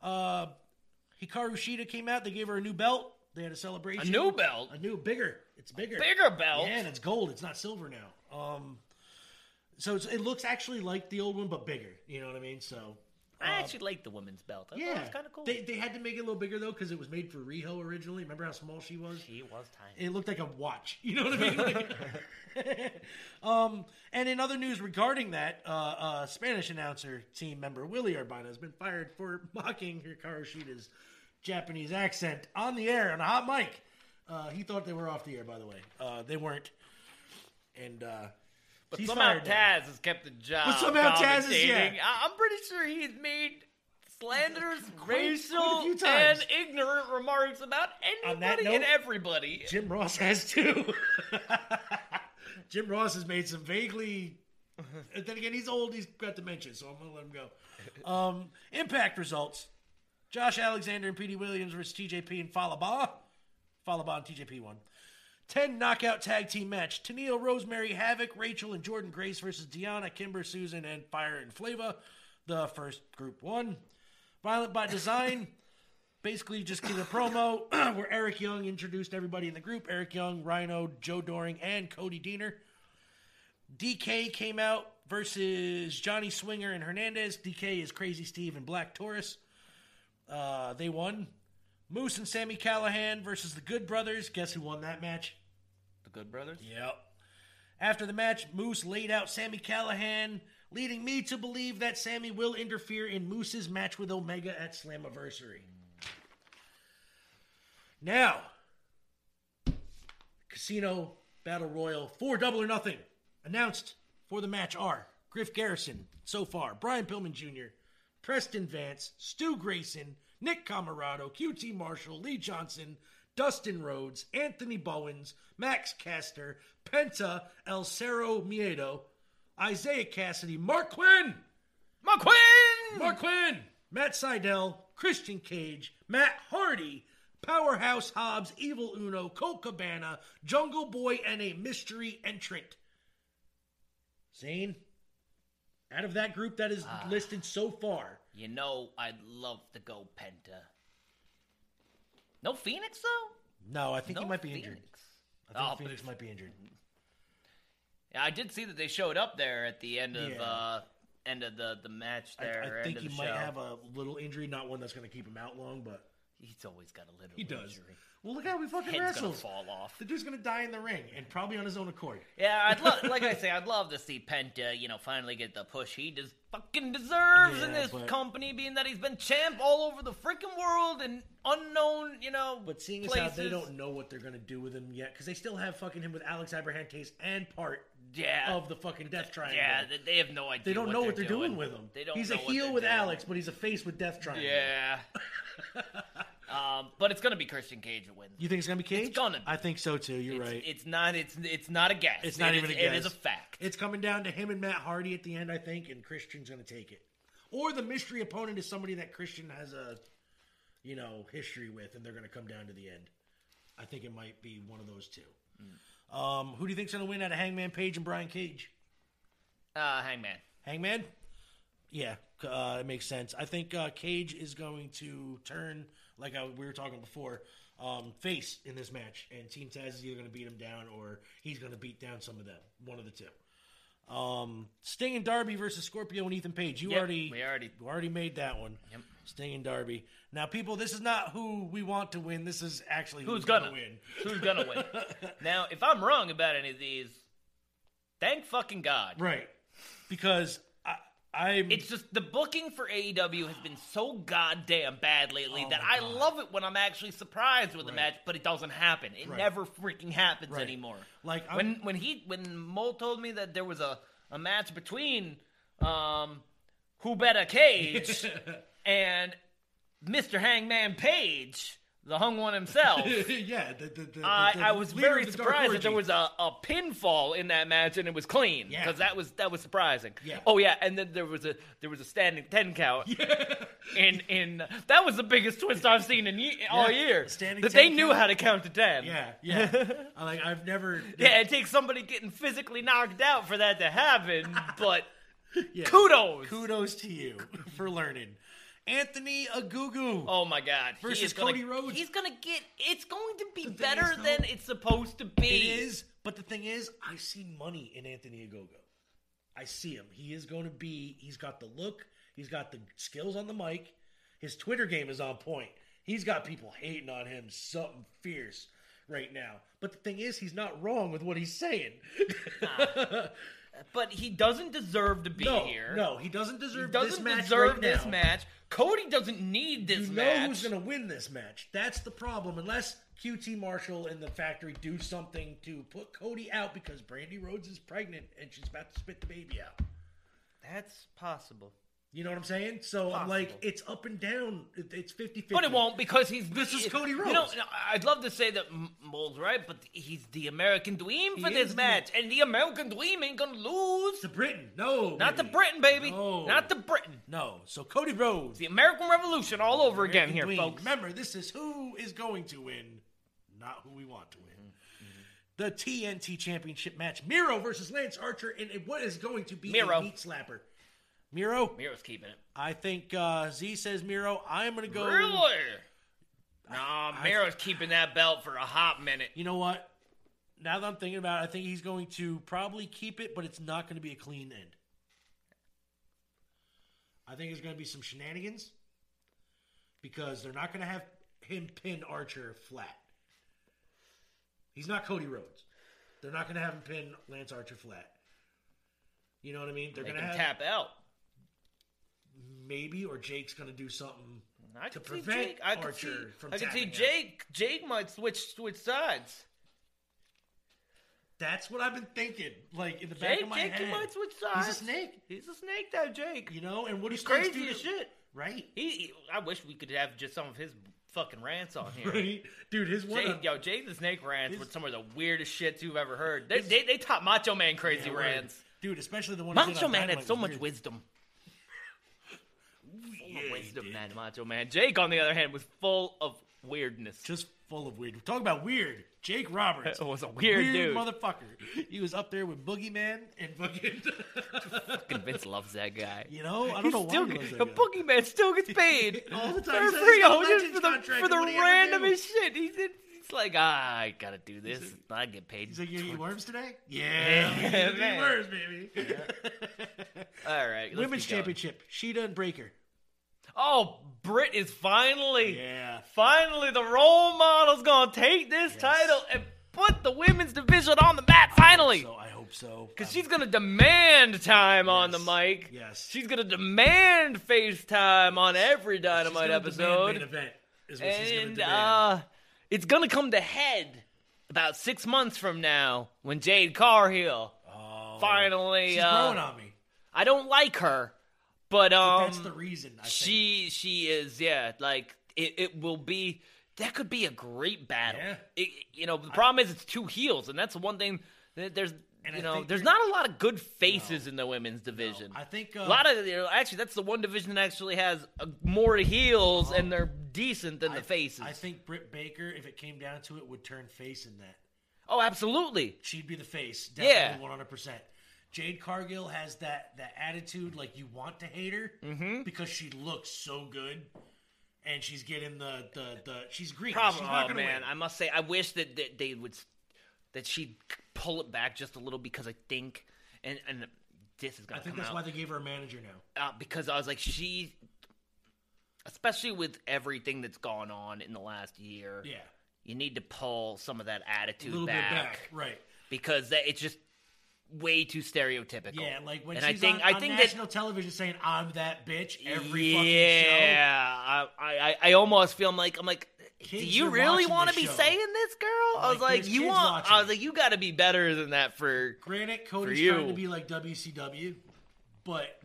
Uh, Hikaru Shida came out. They gave her a new belt. They had a celebration. A new belt? A new, bigger. It's bigger. Bigger belt. Yeah, and it's gold. It's not silver now. Um, so it's, it looks actually like the old one, but bigger. You know what I mean? So I actually like the women's belt. I yeah, it's kind of cool. They, they had to make it a little bigger though because it was made for Riho originally. Remember how small she was? He was tiny. It looked like a watch. [LAUGHS] You know what I mean? Like- [LAUGHS] um, and in other news regarding that, uh, uh, Spanish announcer team member Willie Urbina has been fired for mocking Hikaru Shida's Japanese accent on the air on a hot mic. Uh, he thought they were off the air, by the way. Uh, they weren't. And uh, But somehow fired now. Taz has kept the job. But somehow Taz is- yeah. I- I'm pretty sure he's made slanderous, racial, [LAUGHS] quite a few and ignorant remarks about anybody and everybody. Jim Ross has too. [LAUGHS] Jim Ross has made some vaguely. And then again, he's old. He's got dementia, so I'm gonna let him go. Um, impact results: Josh Alexander and Petey Williams versus TJP and Fallah Bahh. Falaba and TJP won. Ten knockout tag team match: Tenille, Rosemary, Havoc, Rachel, and Jordan Grace versus Deonna, Kimber, Susan, and Fire and Flava. The first group won. Violent by Design [COUGHS] basically just did a promo [COUGHS] where Eric Young introduced everybody in the group Eric Young, Rhino, Joe Doering, and Cody Deaner. Decay came out versus Johnny Swinger and Hernandez. Decay is Crazy Steve and Black Taurus. Uh, they won. Moose and Sami Callihan versus the Good Brothers. Guess who won that match? The Good Brothers? Yep. After the match, Moose laid out Sami Callihan, leading me to believe that Sami will interfere in Moose's match with Omega at Slammiversary. Now, Casino Battle Royal for Double or Nothing announced for the match are Griff Garrison, so far, Brian Pillman Jr., Preston Vance, Stu Grayson, Nick Comoroto, QT Marshall, Lee Johnson, Dustin Rhodes, Anthony Bowens, Max Caster, Penta, El Zero Miedo, Isiah Kassidy, Marq Quen, McQueen! Marq Quen, Matt Sydal, Christian Cage, Matt Hardy, Powerhouse Hobbs, Evil Uno, Colt Cabana, Jungle Boy, and a mystery entrant. Zane, out of that group that is listed so far, You know, I'd love to go Penta. No Fenix, though? no, I think no he might be Fenix. injured. I think Oh, Fenix might be injured. Yeah, I did see that they showed up there at the end of Yeah. uh end of the the match I, there. I end think of he the might show. have a little injury, not one that's going to keep him out long, but He's always got a little. he does. injury. Well, look how we fucking Head's gonna fall off. The dude's to die in the ring, and probably on his own accord. Yeah, I'd love, like I [LAUGHS] say, I'd love to see Penta, you know, finally get the push he just fucking deserves in this but- company, being that he's been champ all over the freaking world and unknown, you know. But seeing as how they don't know what they're to do with him yet, because they still have fucking him with Alex Abrahantes and part yeah, of the fucking Death Triangle. yeah, they- have no idea. they don't know what they're doing. with him. They don't. He's a heel they're with doing. Alex, but he's a face with Death Triangle. Yeah. [LAUGHS] [LAUGHS] um, but it's gonna be Christian Cage that wins. You think it's going to be Cage? It's gonna be. I think so too. You're it's, right. It's not. It's it's not a guess. It's not It even is- a guess. It is a fact. It's coming down to him and Matt Hardy at the end, I think, and Christian's going to take it. Or the mystery opponent is somebody that Christian has a, you know, history with, and they're going to come down to the end. I think it might be one of those two. Um, who do you think's going to win out of Hangman Page and Brian Cage? Uh, Hangman. Hangman? Yeah, uh, it makes sense. I think uh, Cage is going to turn, like I, we were talking before, um, face in this match, and Team Taz is either going to beat him down or he's going to beat down some of them. One of the two. Um, Sting and Darby versus Scorpio and Ethan Page. You Yep, already we already- already made that one. Yep. Sting and Darby. Now, people, this is not who we want to win. This is actually who's, Who's gonna win. Who's gonna win? [LAUGHS] now, if I'm wrong about any of these, thank fucking God. Right. Because I'm. It's just the booking for AEW has been so goddamn bad lately Oh that I love it when I'm actually surprised with the Right. match, but it doesn't happen. It Right. never freaking happens Right. anymore. Like, I'm- when when he when Mole told me that there was a, a match between um Who Better Cage [LAUGHS] and Mr. Hangman Page, the hung one himself. [LAUGHS] yeah, the, the, the, I, I was very surprised that there was a, a pinfall in that match and it was clean Yeah. because that was that was surprising. Yeah. Oh yeah, and then there was a there was a standing ten count. [LAUGHS] In in that was the biggest twist I've seen in ye- all Yeah, year. standing that 10 they knew count. how to count to ten. Yeah, [LAUGHS] yeah. I like I've never. Yeah, it takes somebody getting physically knocked out for that to happen, but yeah. kudos. Kudos to you for learning. Anthony Ogogo. Oh my God! He Versus is gonna- Cody Rhodes. He's gonna get. It's going to be thing better is, though, than it's supposed to be. It is, but the thing is, I see money in Anthony Ogogo. I see him. He is going to be. He's got the look. He's got the skills on the mic. His Twitter game is on point. He's got people hating on him something fierce right now. But the thing is, he's not wrong with what he's saying. [LAUGHS] But he doesn't deserve to be no, here. no, he doesn't deserve. He doesn't this match deserve right this now. match. Cody doesn't need this You know match. who's going to win this match. That's the problem. Unless QT Marshall and the factory do something to put Cody out because Brandi Rhodes is pregnant and she's about to spit the baby out. That's possible. You know what I'm saying? So I'm like, it's up and down. It's 50 50. But it won't because he's This is Cody Rhodes. You know, I'd love to say that M- Mole's right, but he's the American Dream for He this is the- match, and the American Dream ain't gonna lose. To Britain. No. Not the baby. Britain, baby. No. Not the Britain. No. So Cody Rhodes. The American Revolution all over again here, Queen. folks. Remember, this is who is going to win, not who we want to win. Mm-hmm. Mm-hmm. The TNT Championship match: Miro versus Lance Archer, in what is going to be Miro. a meat slapper. Miro, Miro's keeping it. I think uh, Z says Miro. I'm going to go. Really? Nah, Miro's keeping that belt for a hot minute. You know what? Now that I'm thinking about it, I think he's going to probably keep it, but it's not going to be a clean end. I think there's going to be some shenanigans because they're not going to have him pin Archer flat. He's not Cody Rhodes. They're not going to have him pin Lance Archer flat. You know what I mean? They're going to have tap out. Maybe, or Jake's going to do something I to prevent Jake. I Archer see. from I can see tapping out. Jake. Jake might switch switch sides. That's what I've been thinking. Like in the back of my Jake, head, he might switch sides. He's a snake. He's a snake, that Jake. You know, and what He's crazy do as to- shit. Right? He, he- I wish we could have just some of his fucking rants on here. Right? Dude, his one. Jake, yo, Jake the Snake rants His- were some of the weirdest shits you've ever heard. They, they, they top Macho Man crazy Yeah, rants. Dude, especially the one. Macho Man had so much weird. wisdom. Full Yeah, wisdom, did. man, Macho Man. Jake, on the other hand, was full of weirdness. Just full of weird. Talk about weird. Jake Roberts [LAUGHS] Was a weird dude. motherfucker. He was up there with Boogeyman and fucking. [LAUGHS] Fucking Vince loves that guy. you know, I don't He's know why still, he loves that the guy. boogeyman still gets [LAUGHS] paid All the time. for free, he's got a just for the, for the and what do you ever do? randomest shit. He's, he's like, ah, I gotta do this. I get paid. He's like, you eat worms today? Yeah, Yeah, man. worms, baby. All right, let's Women's keep going. Championship: Shida and Baker. Oh, Britt is finally, Yeah. finally the role model's gonna take this title and put the women's division on the map. Finally, So I hope so. because she's gonna demand time on the mic. Yes. she's gonna demand FaceTime on every Dynamite episode. Main event is what she's gonna and uh, it's gonna come to head about six months from now when Jade Cargill oh, finally. she's uh, growing on me. I don't like her, but um, That's the reason. I think. she she is yeah like it, it will be that could be a great battle. Yeah. It, you know the problem is it's two heels, and that's the one thing that there's. And you I know, there's not a lot of good faces in the women's division. I think uh, a lot of you know, actually that's the one division that actually has uh, more heels and they're decent than the faces. I think Britt Baker, if it came down to it, would turn face in that. Oh, absolutely. She'd be the face, Yeah. definitely one hundred percent. Jade Cargill has that that attitude, like you want to hate her Mm-hmm. because she looks so good, and she's getting the the the she's green. Problem. She's Oh man, win. I must say, I wish that, that they would that she'd pull it back just a little because I think and and this is I gonna think come that's out. why they gave her a manager now. uh, because I was like, she, especially with everything that's gone on in the last year, Yeah, you need to pull some of that a attitude little back, bit back, right? because that it's just way too stereotypical. Yeah, like when and she's I think on, I think national that television saying "I'm that bitch" every fucking show. yeah, I, I I almost feel I'm like I'm like. Kids Do you really want to be show. saying this, girl? I was Like, like, you want? watching I was like, you got to be better than that for. Granted, Cody's you. trying to be like WCW, but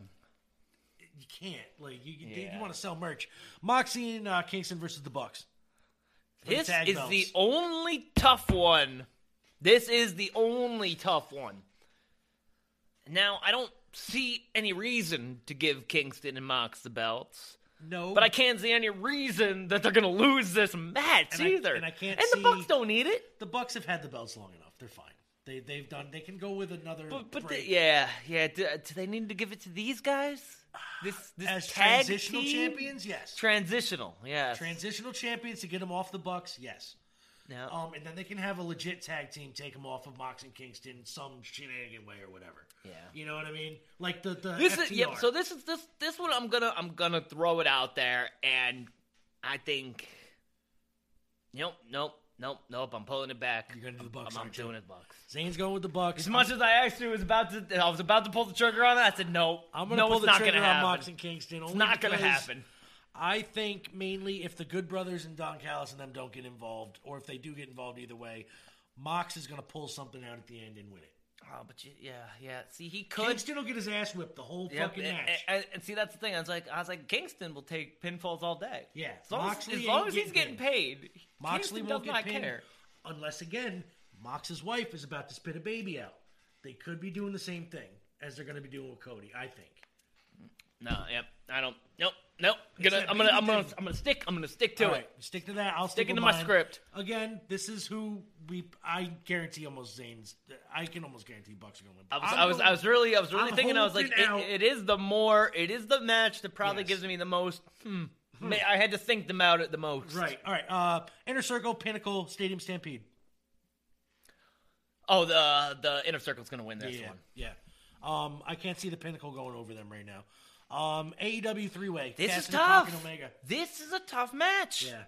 you can't. Like you, you, Yeah. you want to sell merch. Moxie and uh, Kingston versus the Bucks. For the This is belts. the only tough one. This is the only tough one. Now, I don't see any reason to give Kingston and Mox the belts, no, but I can't see any reason that they're going to lose this match And I- either. and I can't And the Bucks don't need it. the Bucks have had the belts long enough. They're fine. They they've done. They can go with another. But, but break. the, yeah, yeah. Do, do they need to give it to these guys? This this as tag transitional team? champions, yes. Transitional, yes. transitional champions to get them off the Bucks, yes. Um, and then they can have a legit tag team take them off of Mox and Kingston some shenanigan way or whatever. Yeah. you know what I mean. Like the the this FTR. is yep. So this is this this one I'm gonna I'm gonna throw it out there, and I think nope nope nope nope. I'm pulling it back. You're gonna do the Bucks, I'm, I'm doing it, Bucks. Zane's going with the Bucks. As much as I actually was about to, I was about to pull the trigger on that. I said no. I'm gonna no, pull it's the not trigger gonna on happen. Mox and Kingston. it's not gonna happen. I think mainly if the Good Brothers and Don Callis and them don't get involved, or if they do get involved either way, Mox is going to pull something out at the end and win it. Oh, but you, yeah, yeah. See, he could. Kingston will get his ass whipped the whole Yep, fucking and, match. and- and see, that's the thing. I was like, I was like, Kingston will take pinfalls all day. Yeah, as long, Moxley as, as, long as he's getting getting paid, Moxley Kingston won't does get not pinned care. unless again Mox's wife is about to spit a baby out. They could be doing the same thing as they're going to be doing with Cody. I think. No, yep, I don't. Nope. Gonna, I'm gonna, I'm gonna. I'm gonna stick. I'm gonna stick to All it. right, stick to that. I'll stick Sticking with to my mine. script. Again, this is who we. I guarantee almost Zane's. I can almost guarantee Bucks are going to win. I was, I'm I was, going- I was really, I was really I'm thinking. I was like, hoping it, it is the more, it is the match that probably Yes. gives me the most. Hmm. May- I had to think them out at the most. Right. All right. Uh, Inner Circle, Pinnacle, Stadium Stampede. Oh, the the inner circle's gonna win this yeah. one. Yeah. Um, I can't see the Pinnacle going over them right now. Um, AEW three way. This is Cassidy, Pac, tough. and Omega. This is a tough match Yeah.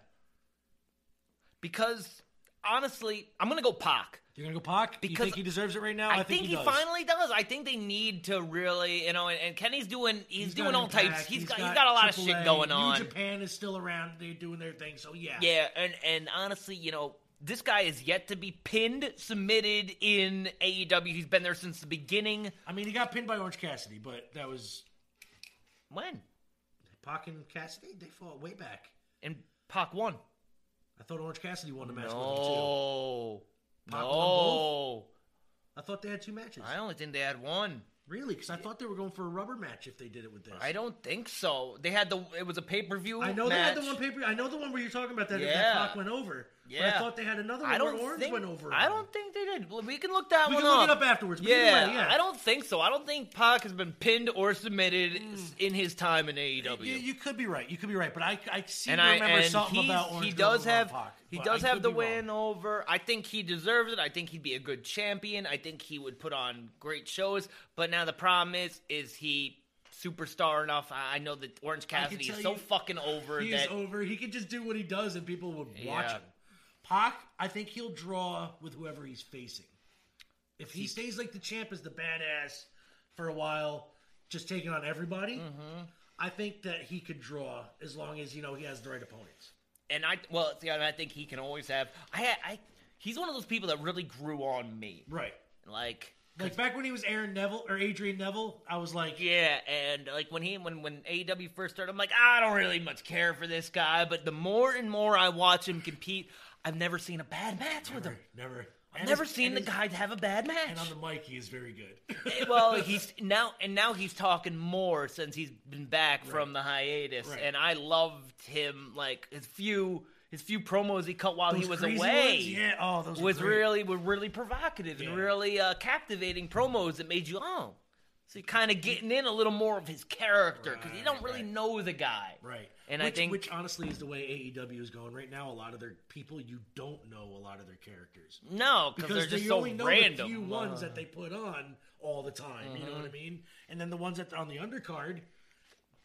because honestly, I'm gonna go Pac. You're gonna go Pac. you Because think he deserves it right now? I, think, he, does. finally does. I think they need to really, you know, and, and Kenny's doing, he's, He's doing all Impact, types. he's got, he's got a lot of shit AAA, going New on. Japan is still around. They're doing their thing. So yeah. Yeah, and and honestly, you know, this guy is yet to be pinned, submitted in AEW. He's been there since the beginning. I mean, he got pinned by Orange Cassidy, but that was When? Pac and Cassidy. They fought way back. And Pac won. I thought Orange Cassidy won the match with him too. No. Pac won No. I thought they had two matches. I only think they had one. Really? Because I thought they were going for a rubber match if they did it with this. I don't think so. They had the it was a pay per view. I know they had the one paper. I know the one where you're talking about that. Yeah. That Pac went over. But I thought they had another one I don't where Orange think went over. I don't think they did. We can look that We one can look up. it up afterwards. Yeah, either way, yeah. I don't think so. I don't think Pac has been pinned or submitted hmm. in his time in AEW. You, you could be right. You could be right. But I, I seem and to I remember and something about Orange he does have Pac, he does I have the be wrong. win over. I think he deserves it. I think he'd be a good champion. I think he would put on great shows. But now the problem is, is he superstar enough? I I know that Orange Cassidy is so you, fucking over He's that over. He could just do what he does, and people would watch Yeah. him. Pac, I think he'll draw with whoever he's facing. If he stays like the champ as the badass for a while, just taking on everybody, Mm-hmm. I think that he could draw as long as you know he has the right opponents. and I well, see, I think he can always have. I I he's one of those people that really grew on me. Right. Like Like back when he was Aaron Neville or Adrian Neville, I was like, Yeah, and like when he when when AEW first started, I'm like, I don't really much care for this guy. But the more and more I watch him compete, I've never seen a bad match with him. never. I've and never his- seen the his- guy have a bad match. And on the mic, he is very good. [LAUGHS] well, [LAUGHS] he's now and now he's talking more since he's been back from the hiatus, Right. and I loved him. Like his few his few promos he cut while he was away. ones? Yeah, oh, those were was really were really provocative Yeah. and really uh, captivating promos that made you oh. So you're kind of getting in a little more of his character because you don't really right. know the guy. Right. And which, I think which honestly is the way AEW is going right now. A lot of their people, you don't know a lot of their characters no, because they're just you so only know random. the few ones that they put on all the time. You know Mm-hmm. what I mean? And then the ones that are on the undercard,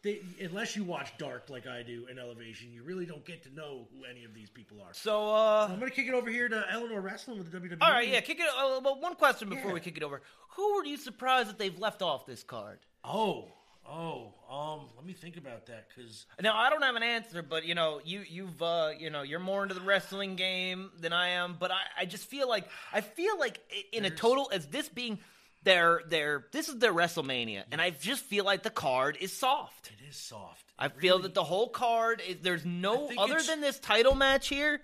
they, unless you watch Dark like I do in Elevation, you really don't get to know who any of these people are. so, uh, I'm gonna kick it over here to Eleanor Wrestling with the WWE. all right, yeah, kick it. Uh, well, one question before Yeah. we kick it over: Who were you surprised that they've left off this card? Oh, oh, um, let me think about that because Now I don't have an answer, but you know, you you've uh, you know, you're more into the wrestling game than I am. But I, I just feel like I feel like in a total as this being their their this is their WrestleMania, and I just feel like the card is soft. it is soft. I It feel that the whole card is there's no other than this title match here.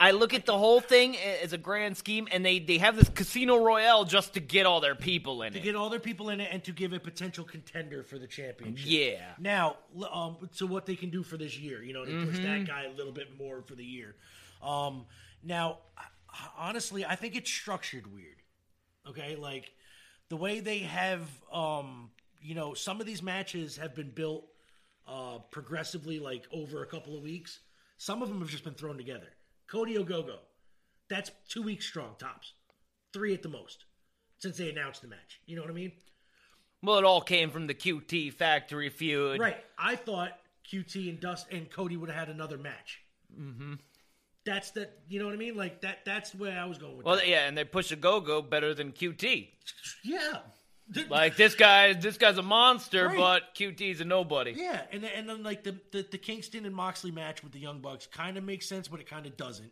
I look at the whole thing as a grand scheme, and they, they have this Casino Royale just to get all their people in to it. get all their people in it and to give a potential contender for the championship. Yeah. Now, um, so what they can do for this year, you know, push Mm-hmm. that guy a little bit more for the year. Um, now, honestly, I think it's structured weird. Okay, like the way they have, um, you know, some of these matches have been built uh, progressively, like over a couple of weeks. Some of them have just been thrown together. Cody Ogogo, that's two weeks strong tops, three at the most since they announced the match. You know what I mean? Well, it all came from the QT Factory feud. Right. I thought QT and Dust and Cody would have had another match. Mm-hmm. That's the you know what I mean? Like that. That's where I was going with. Well, that. yeah, and they push a go go better than QT. yeah. Like this guy, this guy's a monster, Right. but QT's a nobody. Yeah, and then, and then like the, the the Kingston and Moxley match with the Young Bucks kind of makes sense, but it kind of doesn't.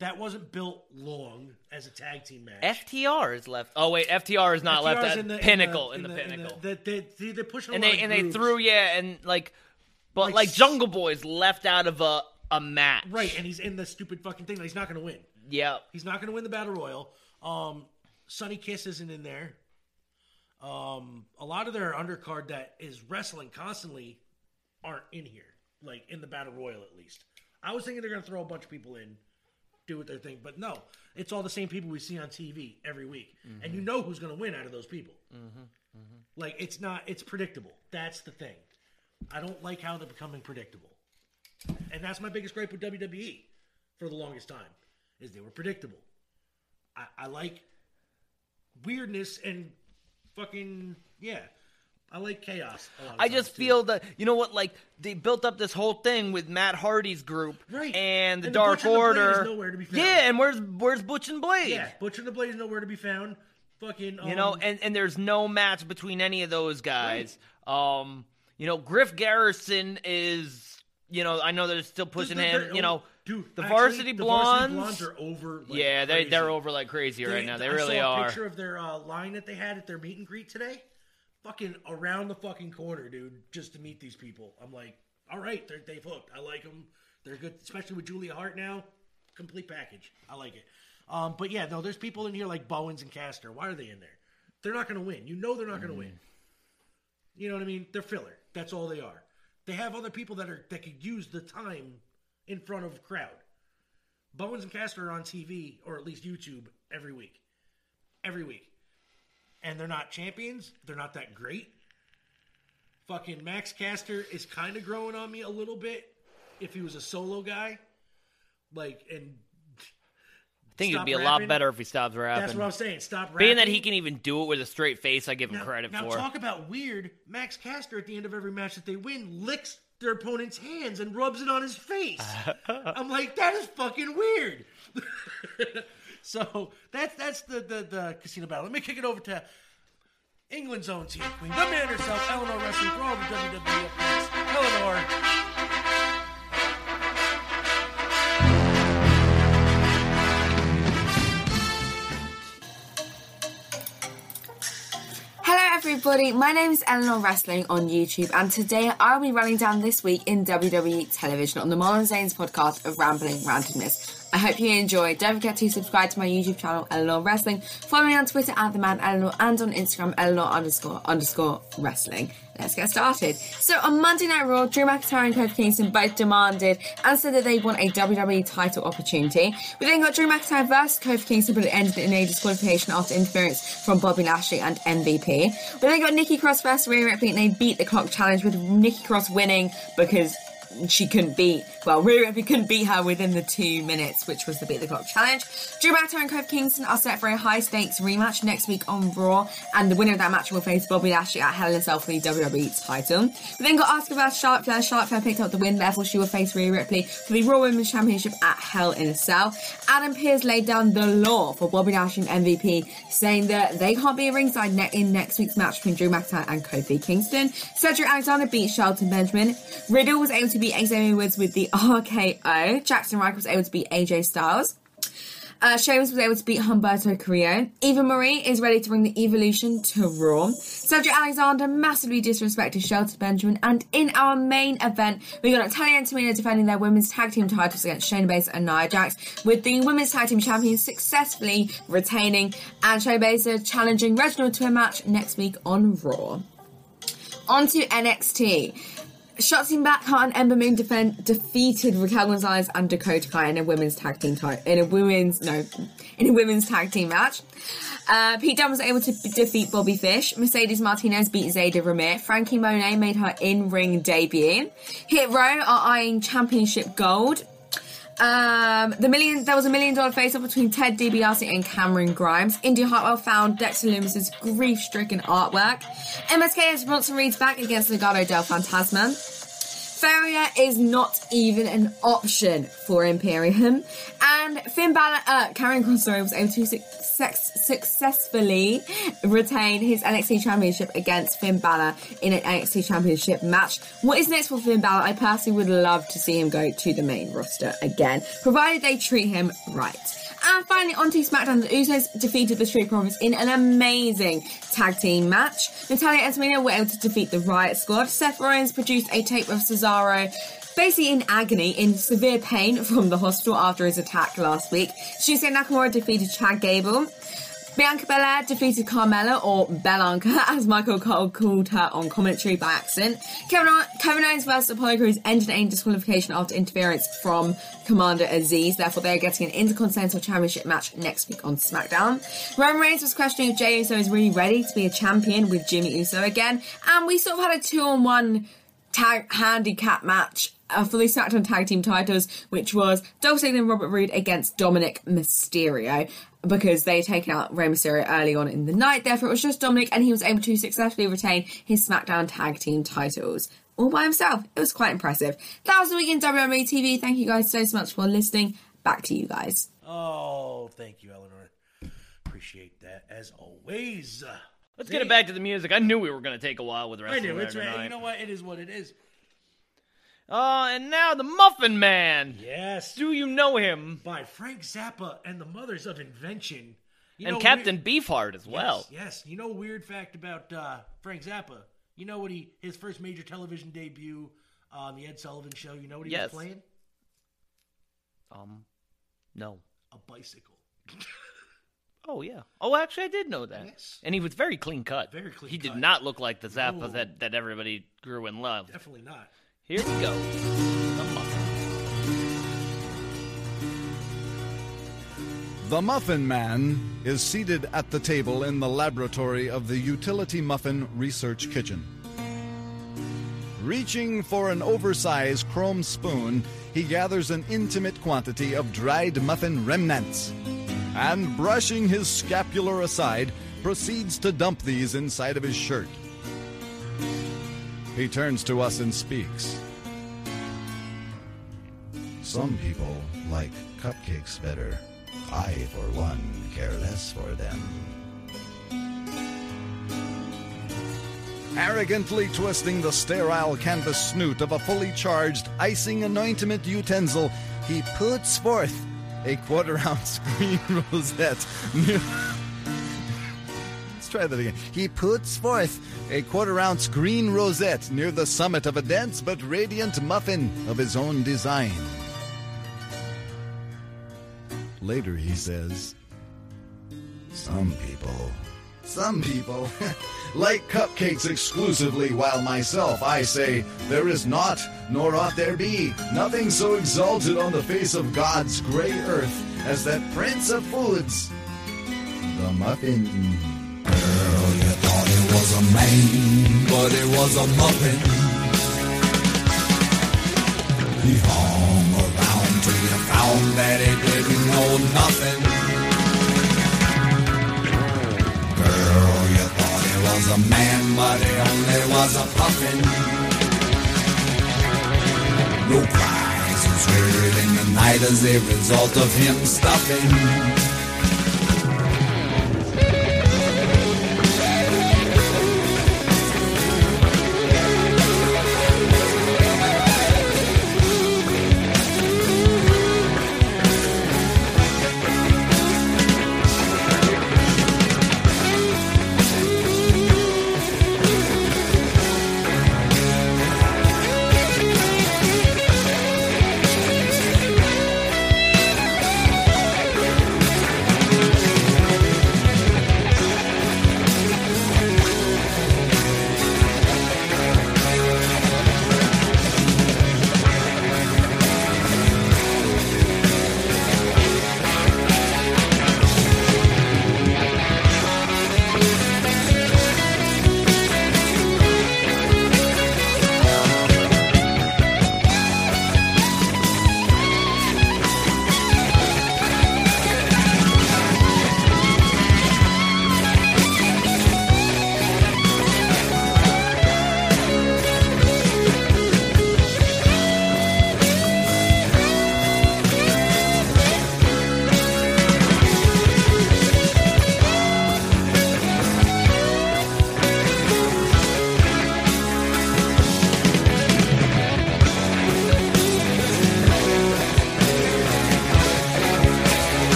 That wasn't built long as a tag team match. FTR is left. Oh wait, FTR is not left. FTR's At in the- in pinnacle in the, in pinnacle. the- they, they, they're pushing and they of and they threw yeah, and like, but Like like, s- Jungle Boys left out of a a match. right, and he's in the stupid fucking thing. that He's not going to win. yeah. He's not going to win the battle royal. Um, Sunny Kiss isn't in there. Um, a lot of their undercard that is wrestling constantly aren't in here, like in the battle royal at least. I was thinking they're going to throw a bunch of people in, do what their thing, but no, it's all the same people we see on TV every week, and you know who's going to win out of those people. Like it's not, it's predictable. That's the thing. I don't like how they're becoming predictable, and that's my biggest gripe with WWE for the longest time is they were predictable. I, I like weirdness and fucking yeah. I like chaos. a lot of I just too. feel that you know what, like they built up this whole thing with Matt Hardy's group, Right. And the And the Dark Butch and the Blade Order. is nowhere to be found. Yeah, and where's where's Butch and Blade? yeah. Butcher and the Blade is nowhere to be found. Fucking You know, um, and, and there's no match between any of those guys. Um, you know, Griff Garrison is, you know, I know they're still pushing they're- him. You know, dude, the actually, Varsity the Blondes. Varsity Blondes are over. Like, yeah, they crazy. they're over like crazy right now. They really I saw are. Picture of their uh, line that they had at their meet and greet today. Fucking around the fucking corner, dude, just to meet these people. I'm like, all right, they're, they've hooked. I like them. They're good, especially with Julia Hart now. Complete package. I like it. Um, but yeah, no, there's people in here like Bowens and Caster. Why are they in there? They're not going to win. You know they're not going to win. You know what I mean? They're filler. That's all they are. They have other people that are that could use the time in front of a crowd. Bowens and Caster are on TV or at least YouTube every week. Every week. And they're not champions. They're not that great. Fucking Max Caster is kind of growing on me a little bit if he was a solo guy. Like, and I think it'd be a lot better if he stops rapping. that's what I'm saying. Stop rapping. Being that he can even do it with a straight face, I give him now, credit now for. talk about weird. Max Caster at the end of every match that they win licks their opponent's hands and rubs it on his face. [LAUGHS] I'm like, that is fucking weird. [LAUGHS] so that's that's the, the the casino battle. Let me kick it over to England's own team queen, the man herself, Eleanor Wrestling for all the WWE updates. Eleanor. Everybody. My name is Eleanor Wrestling on YouTube, and today I'll be running down this week in WWE television on the Marlon Zanes podcast of Rambling Randomness. I hope you enjoy. Don't forget to subscribe to my YouTube channel, Eleanor Wrestling. Follow me on Twitter at the man Eleanor and on Instagram, Eleanor underscore underscore wrestling. let's get started. So on Monday Night Raw, Drew McIntyre and Kofi Kingston both demanded and said that they want a WWE title opportunity. We then got Drew McIntyre versus Kofi Kingston, but it ended in a disqualification after interference from Bobby Lashley and MVP. We then got Nikki Cross versus Rhea Ripley, and they beat the clock challenge with Nikki Cross winning because she couldn't beat, well, Ripley couldn't beat her within the two minutes, which was the beat the clock challenge. Drew McIntyre and Kofi Kingston are set for a high stakes rematch next week on Raw, and the winner of that match will face Bobby Lashley at Hell in a Cell for the WWE title. We then got Asuka versus Charlotte Flair. Charlotte Flair picked up the win, therefore she will face Rhea Ripley for the Raw Women's Championship at Hell in a Cell. Adam Pearce laid down the law for Bobby Lashley and MVP, saying that they can't be a ringside ne- in next week's match between Drew McIntyre and Kofi Kingston. Cedric Alexander beat Shelton Benjamin. Riddle was able to beat Xavier Woods with the [LAUGHS] RKO. Jaxson Ryker was able to beat AJ Styles. Uh, Sheamus was able to beat Humberto Carrillo. Eva Marie is ready to bring the Evolution to Raw. Cedric Alexander massively disrespected Shelton Benjamin. And in our main event, we got Natalya and Tamina defending their women's tag team titles against Shayna Baszler and Nia Jax, with the women's tag team champions successfully retaining and Shayna Baszler challenging Reginald to a match next week on Raw. On to NXT. Shotzi Blackheart and Ember Moon defend, defeated Raquel Gonzalez and Dakota Kai in a women's tag team title in a women's no in a women's tag team match. Uh, Pete Dunne was able to b- defeat Bobby Fish. Mercedes Martinez beat Zayda Ramier. Frankie Monet made her in-ring debut. Hit Row are eyeing championship gold. Um, the million there was a million dollar face off between Ted DiBiase and Cameron Grimes. Indy Hartwell found Dexter Lumis's grief stricken artwork. MSK has Bronson Reed's back against Legado del Fantasma. Failure is not even an option for Imperium. And Finn Balor, uh, Karrion Kross, sorry, was able to success, successfully retain his NXT Championship against Finn Balor in an NXT Championship match. What is next for Finn Balor? I personally would love to see him go to the main roster again, provided they treat him right. And finally, on to SmackDown, the Usos defeated the Street Profits in an amazing tag team match. Natalya and Tamina were able to defeat the Riot Squad. Seth Rollins produced a tape of Cesaro basically in agony, in severe pain from the hospital after his attack last week. Shinsuke Nakamura defeated Chad Gable. Bianca Belair defeated Carmella, or Belanca, [LAUGHS] as Michael Cole called her on commentary by accident. Kevin, Kevin Owens versus Apollo Crews ended in disqualification after interference from Commander Azeez. Therefore, they are getting an Intercontinental Championship match next week on SmackDown. Roman Reigns was questioning if Jey Uso is really ready to be a champion with Jimmy Uso again. And we sort of had a two-on-one tag handicap match uh, for the SmackDown Tag Team titles, which was Dolph Ziggler and Robert Roode against Dominik Mysterio. Because they had taken out Rey Mysterio early on in the night, therefore it was just Dominic, and he was able to successfully retain his SmackDown Tag Team titles all by himself. It was quite impressive. That was the week in WWE TV. Thank you guys so, so much for listening. Back to you guys. Oh, thank you, Eleanor. Appreciate that as always. Let's get it back to the music. I knew we were going to take a while with I wrestling knew it's right. You know what? It is what it is. Uh, and now the Muffin Man. Yes. Do you know him? By Frank Zappa and the Mothers of Invention. You and know, Captain weird- Beefheart as well. Yes, yes. You know weird fact about uh, Frank Zappa? You know what he his first major television debut on the Ed Sullivan show, you know what he Yes. was playing? Um, no. A bicycle. [LAUGHS] Oh yeah. Oh, actually, I did know that. Yes. And he was very clean cut. Very clean He did cut. not look like the Zappa No. that, that everybody grew and loved. Definitely not. Here we go. The Muffin. The Muffin Man is seated at the table in the laboratory of the Utility Muffin Research Kitchen. Reaching for an oversized chrome spoon, he gathers an intimate quantity of dried muffin remnants and, brushing his scapular aside, proceeds to dump these inside of his shirt. He turns to us and speaks. Some people like cupcakes better. I, for one, care less for them. Arrogantly twisting the sterile canvas snoot of a fully charged icing anointment utensil, he puts forth a quarter ounce [LAUGHS] green rosette. Let's try that again. He puts forth a quarter ounce green rosette near the summit of a dense but radiant muffin of his own design. Later he says, Some people Some people [LAUGHS] like cupcakes exclusively, while myself I say, There is not, nor ought there be, nothing so exalted on the face of God's grey earth as that prince of foods, the muffin. Girl, you thought it was a man, but it was a muffin. He hung around till you found that he didn't know nothing. Was a man, but he only was a puffin. No cries was heard in the night as a result of him stuffing.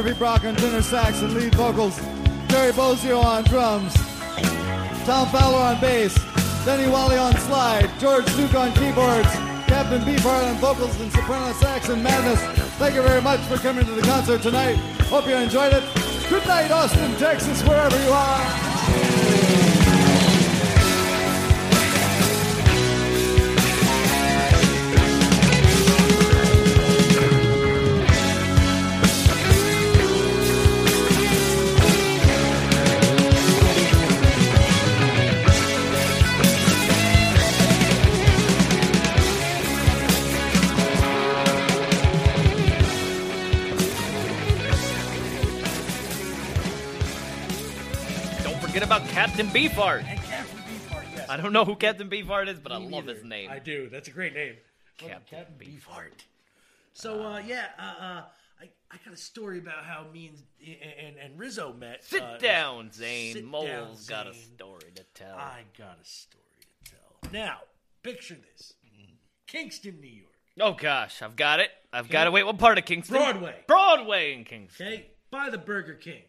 Murphy Brock on tenor sax and lead vocals, Terry Bozzio on drums, Tom Fowler on bass, Denny Walley on slide, George Duke on keyboards, Captain Beefheart on vocals and soprano sax and madness. Thank you very much for coming to the concert tonight. Hope you enjoyed it. Good night, Austin, Texas, wherever you are. Captain Beefheart. And Captain Beefheart, yes. I don't know who Captain Beefheart is, but I love neither. his name. I do. That's a great name. Captain Captain Beefheart. So uh, yeah, uh, uh, I, I got a story about how me and and, and Rizzo met. Sit uh, down, Zane. sit Mole's down, got a story to tell. I got a story to tell. Now, picture this: Kingston, New York. oh gosh, I've got it. I've got it. Wait, what part of Kingston? Broadway. Broadway in Kingston. Okay, by the Burger King.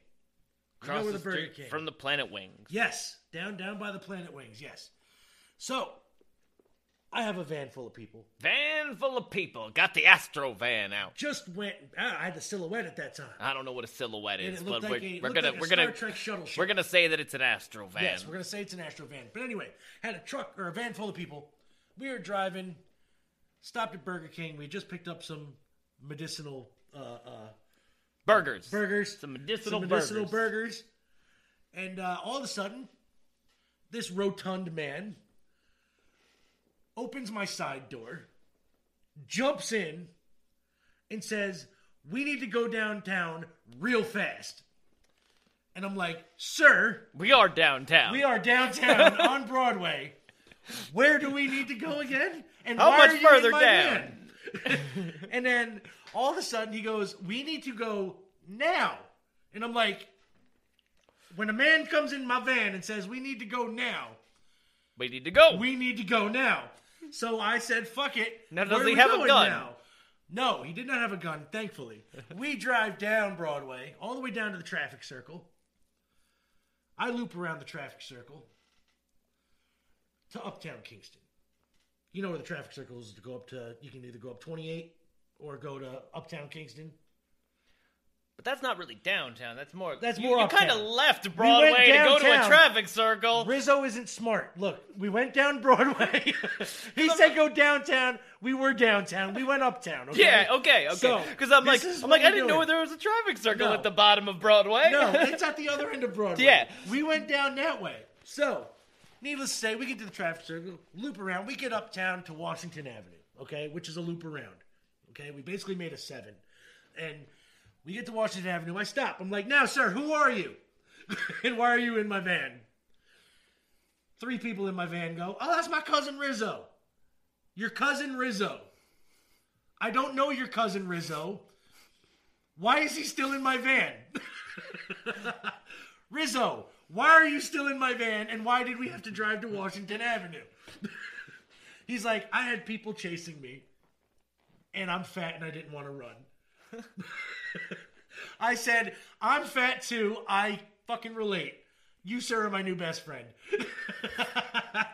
You know the the street from the Planet Wings. Yes, down down by the Planet Wings. Yes. So I have a van full of people. Van full of people. Got the Astro van out. Just went. I had the silhouette at that time. I don't know what a silhouette And is, but we're, like a- we're gonna like we're gonna Star Trek shuttle ship. we're gonna say that it's an Astro van. Yes, we're gonna say it's an Astro van. But anyway, had a truck or a van full of people. We were driving, stopped at Burger King. We just picked up some medicinal uh, uh, burgers. burgers, Some medicinal some medicinal burgers. burgers, and uh, all of a sudden, this rotund man opens my side door, jumps in, and says, "We need to go downtown real fast." And I'm like, "Sir, We are downtown. we are downtown [LAUGHS] on Broadway. Where do we need to go again? And How much are you in further down? [LAUGHS] and then all of a sudden he goes, "We need to go now." And I'm like, when a man comes in my van and says, "We need to go now," We need to go. we need to go now. So I said, "Fuck it." Now, does he have a gun? Now? No, he did not have a gun. Thankfully, we drive down Broadway all the way down to the traffic circle. I loop around the traffic circle to Uptown Kingston. You know where the traffic circle is to go up to. You can either go up 28 or go to Uptown Kingston. But that's not really downtown. That's more. That's you, more You kind of left Broadway to go to a traffic circle. Rizzo isn't smart. Look, we went down Broadway. [LAUGHS] he said go downtown. We were downtown. We went uptown. Okay? Yeah, okay, okay. So, Because I'm like, I'm like, I didn't know doing. there was a traffic circle No. at the bottom of Broadway. No, [LAUGHS] it's at the other end of Broadway. Yeah. We went down that way. So, needless to say, we get to the traffic circle, loop around. We get uptown to Washington Avenue, okay, which is a loop around. Okay, we basically made a seven. And we get to Washington Avenue. I stop. I'm like, now, sir, who are you? [LAUGHS] and why are you in my van? Three people in my van go, oh, that's my cousin Rizzo. Your cousin Rizzo. I don't know your cousin Rizzo. Why is he still in my van? [LAUGHS] Rizzo, why are you still in my van and why did we have to drive to Washington Avenue? [LAUGHS] He's like, I had people chasing me and I'm fat and I didn't want to run. [LAUGHS] I said, I'm fat too. I fucking relate. You, sir, are my new best friend. [LAUGHS]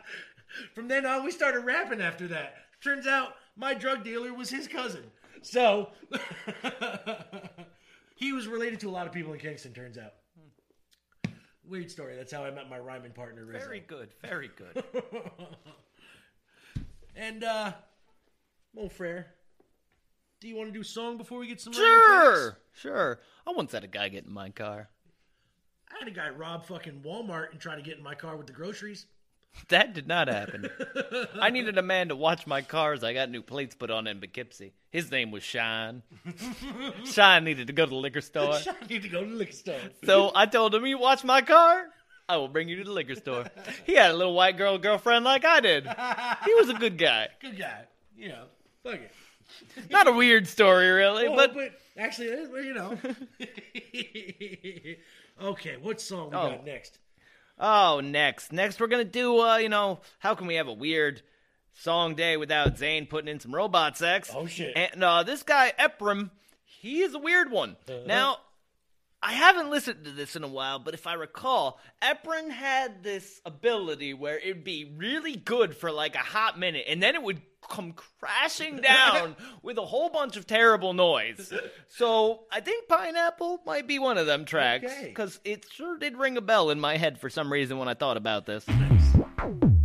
From then on, we started rapping after that. Turns out my drug dealer was his cousin. So, [LAUGHS] he was related to a lot of people in Kingston, turns out. Weird story. That's how I met my rhyming partner, Rizzo. Very good, very good. And, uh, Mo Frere, do you want to do a song before we get some sure, sure. I once had a guy get in my car. I had a guy rob fucking Walmart and try to get in my car with the groceries. [LAUGHS] That did not happen. [LAUGHS] I needed a man to watch my cars. I got new plates put on in Poughkeepsie. His name was Shine. [LAUGHS] Shine needed to go to the liquor store. I need to go to the liquor store. So I told him, You watch my car? I will bring you to the liquor store. He had a little white girl girlfriend like I did. He was a good guy. Good guy. You know, fuck it. [LAUGHS] Not a weird story, really, but but actually, well, you know. [LAUGHS] okay, what song we Oh. got next? Oh, next. Next, we're going to do, uh, you know, how can we have a weird song day without Zane putting in some robot sex? Oh, shit. And uh, this guy, Ephraim, he is a weird one. Uh-huh. Now, I haven't listened to this in a while, but if I recall, Ephraim had this ability where it'd be really good for like a hot minute, and then it would come crashing down [LAUGHS] with a whole bunch of terrible noise. So I think Pineapple might be one of them tracks Okay. because it sure did ring a bell in my head for some reason when I thought about this. That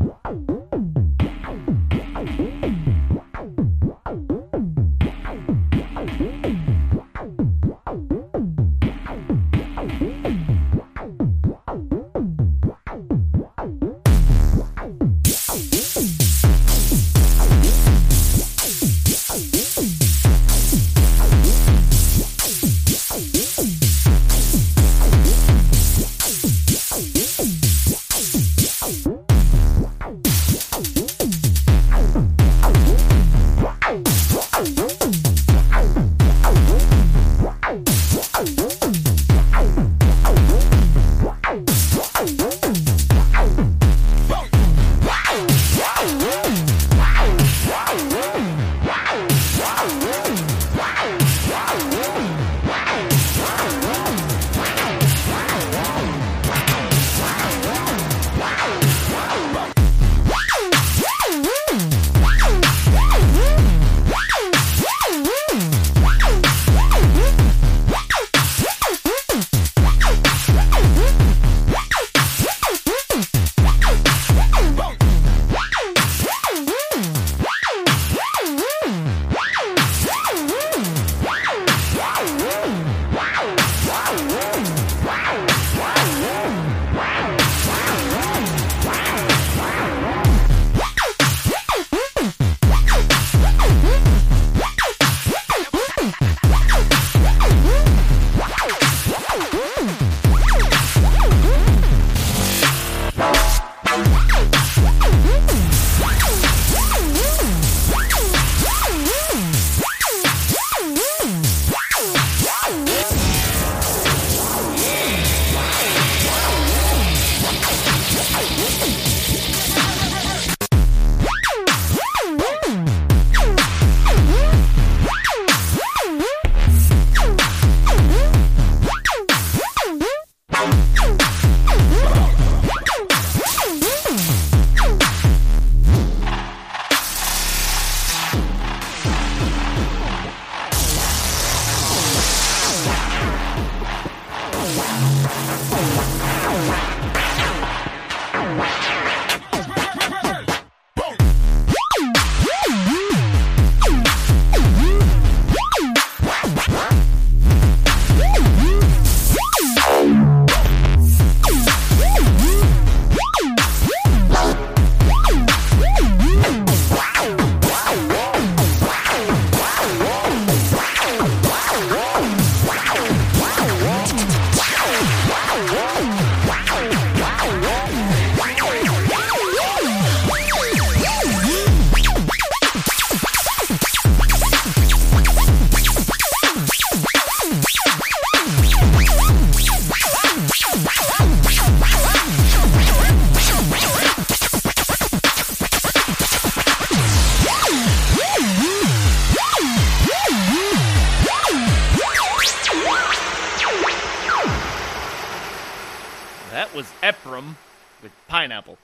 was Ephraim with pineapple.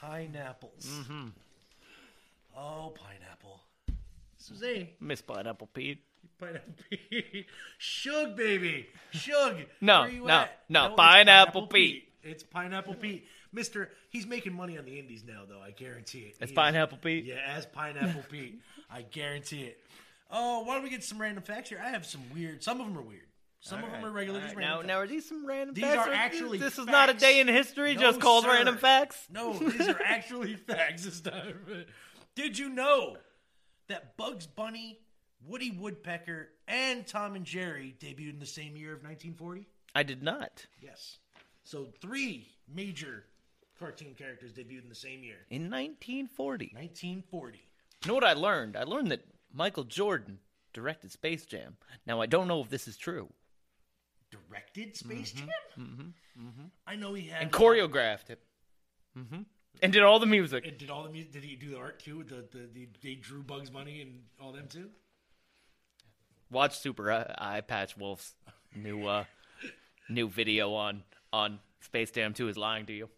Pineapples. Mm-hmm. Oh, pineapple. Suzanne. Miss Pineapple Pete. Pineapple Pete. Shug, baby. Shug. No, Where you no, no, it's Pineapple Pete. It's Pineapple Pete. Mister, he's making money on the indies now, though. I guarantee it. As He is- Pineapple Pete? Yeah, as Pineapple [LAUGHS] Pete. I guarantee it. Oh, why don't we get some random facts here? I have some weird. Some of them are weird. Some of them are regular. All just right, random now, now are these some random These facts? are actually This is not a day in history No, just called sir. random facts. No, these are actually [LAUGHS] facts this time. Did you know that Bugs Bunny, Woody Woodpecker, and Tom and Jerry debuted in the same year of 1940? I did not. Yes. So three major cartoon characters debuted in the same year. In 1940. 1940. You know what I learned? I learned that Michael Jordan directed Space Jam. Now, I don't know if this is true. Directed Space Jam? Mm-hmm. Mm-hmm. I know he had And choreographed it. Mm-hmm. And did all the music. And did all the music? Did he do the art too? The, the, the they drew Bugs Bunny and all them too. Watch Super Eye Eye Patch Wolf's new uh new video on on Space Jam 2 is lying to you.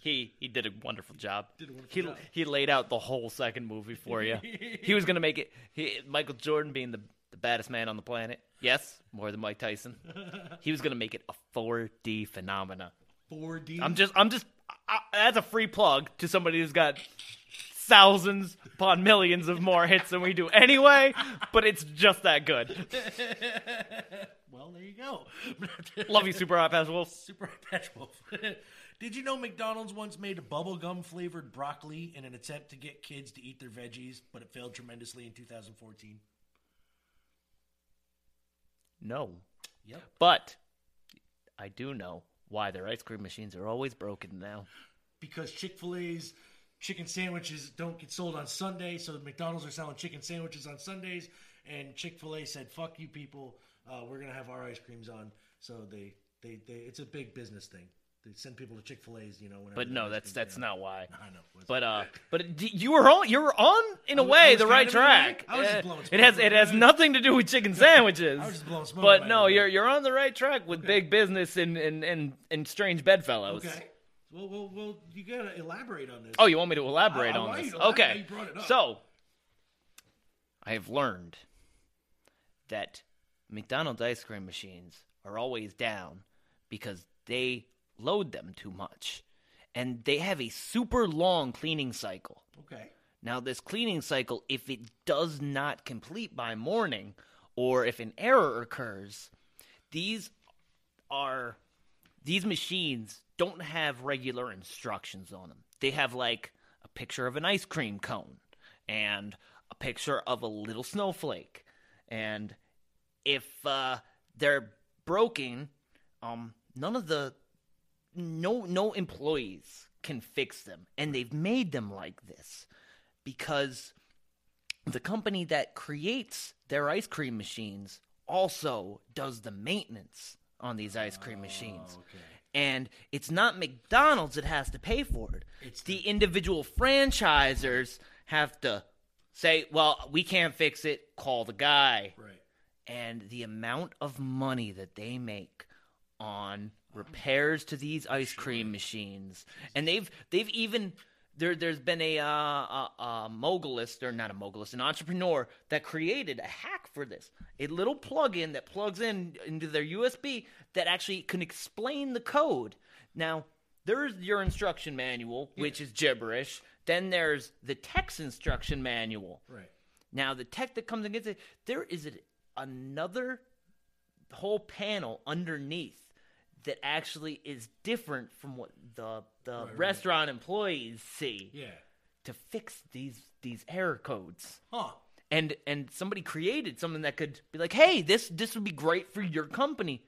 He he did a wonderful job. Did a wonderful he job. he laid out the whole second movie for you. [LAUGHS] he was gonna make it. He, Michael Jordan being the the baddest man on the planet. Yes, more than Mike Tyson. [LAUGHS] He was gonna make it a 4D phenomena. 4D. I'm just I'm just I, that's a free plug to somebody who's got thousands upon millions of more hits than we do anyway, but it's just that good. [LAUGHS] well, there you go. [LAUGHS] Love you, Super Hot Pass Wolf. Super Hot Patch Wolf. Did you know McDonald's once made a bubblegum flavored broccoli in an attempt to get kids to eat their veggies, but it failed tremendously in 2014? No. Yep. But I do know why their ice cream machines are always broken now. Because Chick fil A's chicken sandwiches don't get sold on Sunday, so McDonald's are selling chicken sandwiches on Sundays, and Chick fil A said, fuck you people, uh, we're going to have our ice creams on. So they, they, they, it's a big business thing. They send people to Chick fil A's, you know. But no, that's that's are not why. I know. But uh, but d- you were on you were on in a was- way the right of in a way. track. I was just blowing it has it has nothing to do with chicken sandwiches. [LAUGHS] I was just blowing smoke But no, you're you're on the right track with big business and and and, and strange bedfellows. Okay. Well, well, well, you gotta elaborate on this. Oh, you want me to elaborate I- I on this? elaborate. Okay. You brought it up. So, I have learned that McDonald's ice cream machines are always down because they load them too much. And they have a super long cleaning cycle. Okay. Now, this cleaning cycle, if it does not complete by morning, or if an error occurs, these are these machines don't have regular instructions on them. They have like a picture of an ice cream cone and a picture of a little snowflake. And if uh, they're broken, um, none of the no no employees can fix them, and they've made them like this because the company that creates their ice cream machines also does the maintenance on these ice cream oh, machines. And it's not McDonald's that has to pay for it. It's the individual franchisers have to say, "Well, we can't fix it. Call the guy." Right. And the amount of money that they make on repairs to these ice cream machines, and they've they've even there there's been a uh, a, a mogulist or not a mogulist, an entrepreneur that created a hack for this. A little plug-in that plugs in into their USB that actually can explain the code. Now, there's your instruction manual, which is gibberish. Then there's the text instruction manual. Right. Now, the tech that comes against it, there is a, another whole panel underneath that actually is different from what the the restaurant employees see Yeah. to fix these these error codes. Huh. And and somebody created something that could be like, "Hey, this this would be great for your company."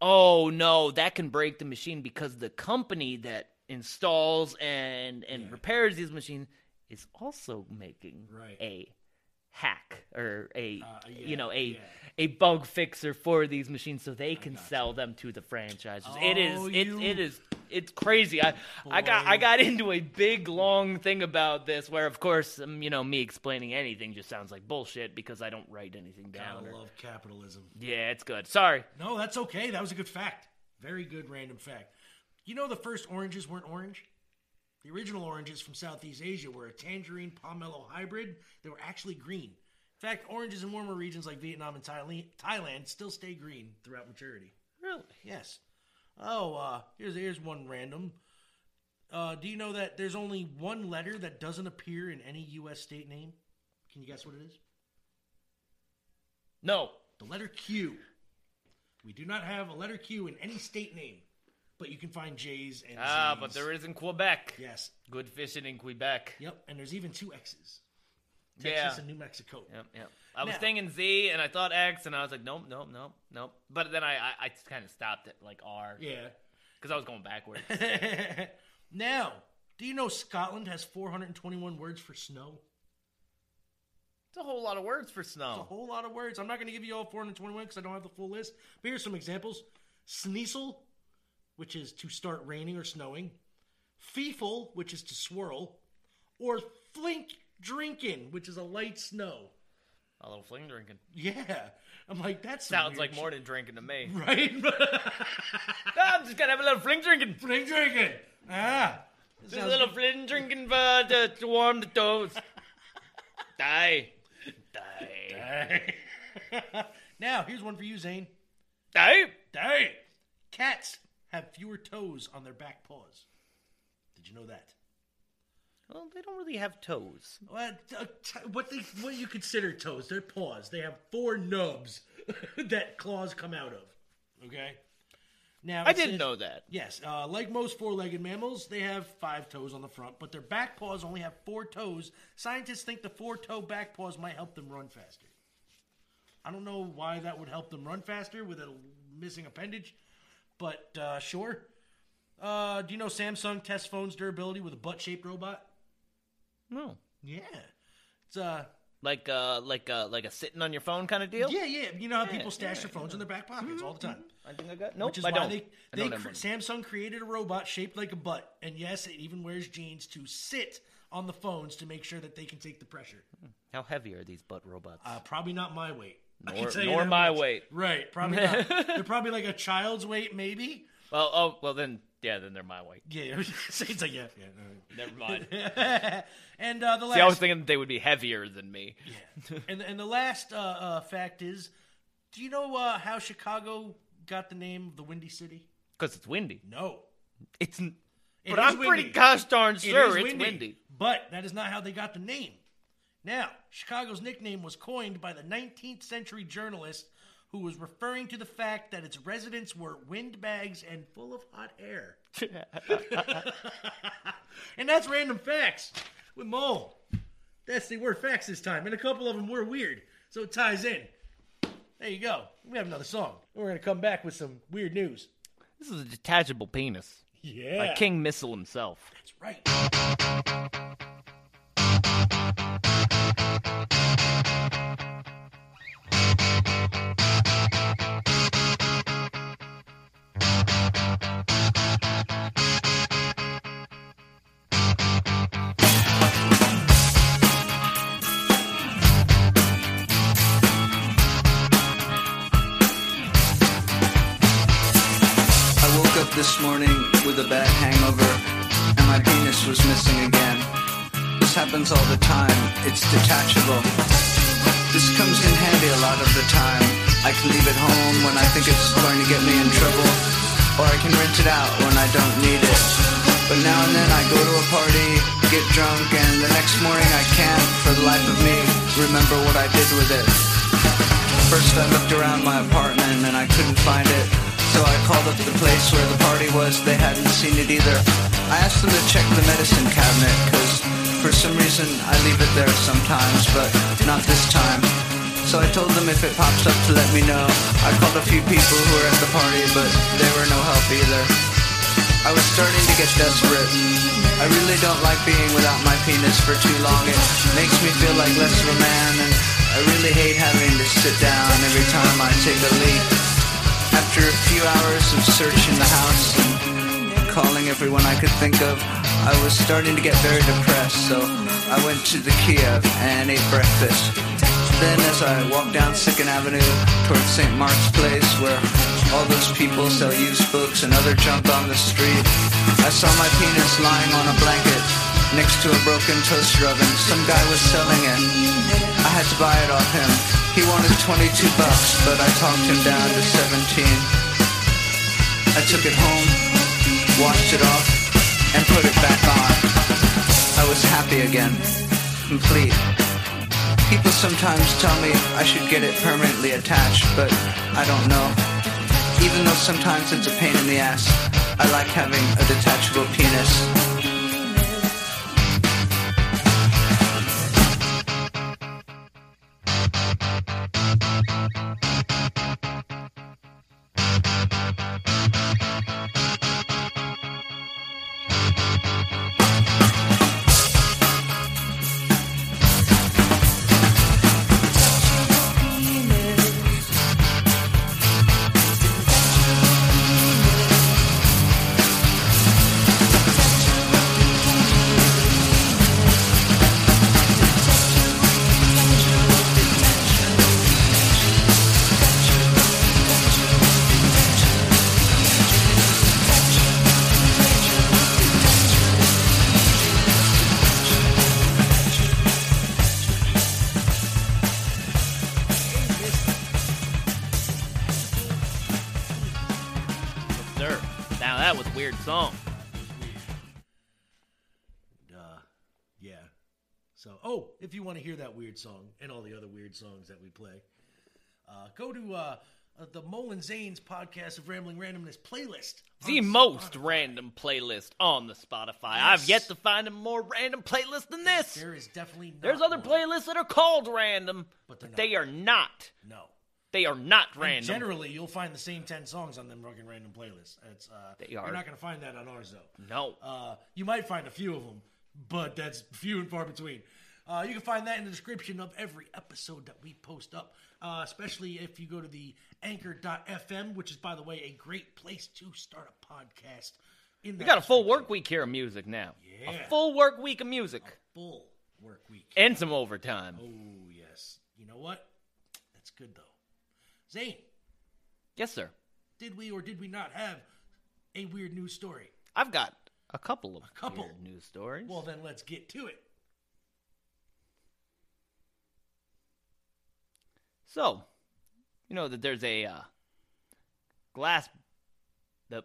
Oh no, that can break the machine because the company that installs and and repairs these machines is also making Right. a hack or a Uh, yeah, you know a yeah. a bug fixer for these machines so they can sell them to the franchises. it is Oh, it, you- it is it's crazy. I I got I got into a big long thing about this where of course um, you know me explaining anything just sounds like bullshit because I don't write anything down. Gotta or- love capitalism. yeah, it's good. Sorry. No, that's okay. That was a good fact. Very good random fact. You know the first oranges weren't orange? The original oranges from Southeast Asia were a tangerine pomelo hybrid. They were actually green. In fact, oranges in warmer regions like Vietnam and Thailand, still stay green throughout maturity. Really? Yes. Oh, uh, here's here's one random. Uh, do you know that there's only one letter that doesn't appear in any U.S. state name? Can you guess what it is? No. The letter Q. We do not have a letter Q in any state name, but you can find J's and Ah, Z's. but there is in Quebec. Yes. Good fishing in Quebec. Yep, and there's even two X's. Yeah. Texas and New Mexico. Yep, yep. I was Now- thinking Z and I thought X and I was like, nope, nope, nope, nope. But then I I, I kind of stopped at like R Yeah. because I was going backwards. [LAUGHS] now, do you know Scotland has 421 words for snow? It's a whole lot of words for snow. It's a snow. whole lot of words. I'm not going to give you all 421 because I don't have the full list. But here's some examples: sneasel, which is to start raining or snowing; feefle, which is to swirl; or flink drinking, which is a light snow. A little fling drinking. Yeah, I'm like that Sounds like like morning drinking to me. shit, [LAUGHS] right? [LAUGHS] I'm just gonna have a little fling drinking. flink drinking. Ah, Just a little fling drinking for to, to warm the toes. [LAUGHS] Die. Die. Die. now here's one for you, Zane. Die. Dang. Cats have fewer toes on their back paws. Did you know that? Well, they don't really have toes. What, uh, t- what they what you consider toes? They're paws. They have four nubs [LAUGHS] that claws come out of. Okay. Now I didn't know that. Yes, uh, like most four-legged mammals, they have five toes on the front, but their back paws only have four toes. Scientists think the four-toe back paws might help them run faster. I don't know why that would help them run faster with a missing appendage, but uh, sure. Uh, do you know Samsung tests phones' durability with a butt-shaped robot? No. Yeah, it's uh, Like uh like uh like a sitting on your phone kind of deal. yeah, yeah. You know how people stash their phones in their back pockets all the time. I think I got. Nope, Which is I why don't. they, I they don't have cr- Samsung created a robot shaped like a butt, and yes, it even wears jeans to sit on the phones to make sure that they can take the pressure. How heavy are these butt robots? Uh, probably not my weight. Nor- nor my much. weight. Right, probably not. [LAUGHS] They're probably like a child's weight, maybe. well, oh well then yeah then they're my weight. Yeah, [LAUGHS] it's like yeah, yeah. Never mind. [LAUGHS] and uh, the last, See, I was thinking they would be heavier than me. Yeah. and and the last uh, uh, fact is, do you know uh, how Chicago got the name of the Windy City? Because it's windy. No, It's. It but I'm pretty gosh darn It sure is it's windy. But that is not how they got the name. Now, Chicago's nickname was coined by the 19th century journalist who was referring to the fact that its residents were windbags and full of hot air. [LAUGHS] and that's random facts with Mole. That's the word facts this time, and a couple of them were weird, so it ties in. There you go. We have another song. We're gonna come back with some weird news. This is a detachable penis. Yeah, Like King Missile himself. That's right. This morning with a bad hangover, and my penis was missing again. This happens all the time, it's detachable. This comes in handy a lot of the time. I can leave it home when I think it's going to get me in trouble, or I can rent it out when I don't need it. But now and then I go to a party, get drunk, and the next morning I can't, for the life of me, remember what I did with it. First I looked around my apartment and I couldn't find it. So I called up the place where the party was, they hadn't seen it either. I asked them to check the medicine cabinet, cause for some reason I leave it there sometimes, but not this time. So I told them if it pops up to let me know. I called a few people who were at the party, but they were no help either. I was starting to get desperate. I really don't like being without my penis for too long. It makes me feel like less of a man, and I really hate having to sit down every time I take a leak. After a few hours of searching the house calling everyone I could think of, I was starting to get very depressed, so I went to the Kiev and ate breakfast. Then as I walked down Second Avenue towards St. Mark's Place, where all those people sell used books and other junk on the street, I saw my penis lying on a blanket next to a broken toaster oven. Some guy was selling it. I had to buy it off him. He wanted 22 bucks, but I talked him down to 17. I took it home, washed it off, and put it back on. I was happy again, complete. People sometimes tell me I should get it permanently attached, but I don't know. Even though sometimes it's a pain in the ass, I like having a detachable penis. Want to hear that weird song and all the other weird songs that we play, uh, go to uh, uh, the Molin Zanes podcast of Rambling Randomness playlist. The most Spotify. random playlist on the Spotify. I've yet to find a more random playlist than this. There is definitely not There's other one. playlists that are called random, But but they are not. No. They are not And random. generally, you'll find the same ten songs on them fucking random playlists. It's uh, They you're are. not going to find that on ours though. No. Uh, you might find a few of them, but that's few and far between. Uh, you can find that in the description of every episode that we post up, uh, especially if you go to the anchor.fm, which is, by the way, a great place to start a podcast. In we got a full work week here of music now. Yeah. A full work week of music. Full work week. And some overtime. Oh, yes. You know what? That's good, though. Zane, Yes, sir. did we or did we not have a weird news story? I've got a couple of couple. weird news stories. Well, then let's get to it. So, you know that there's a uh, glass. The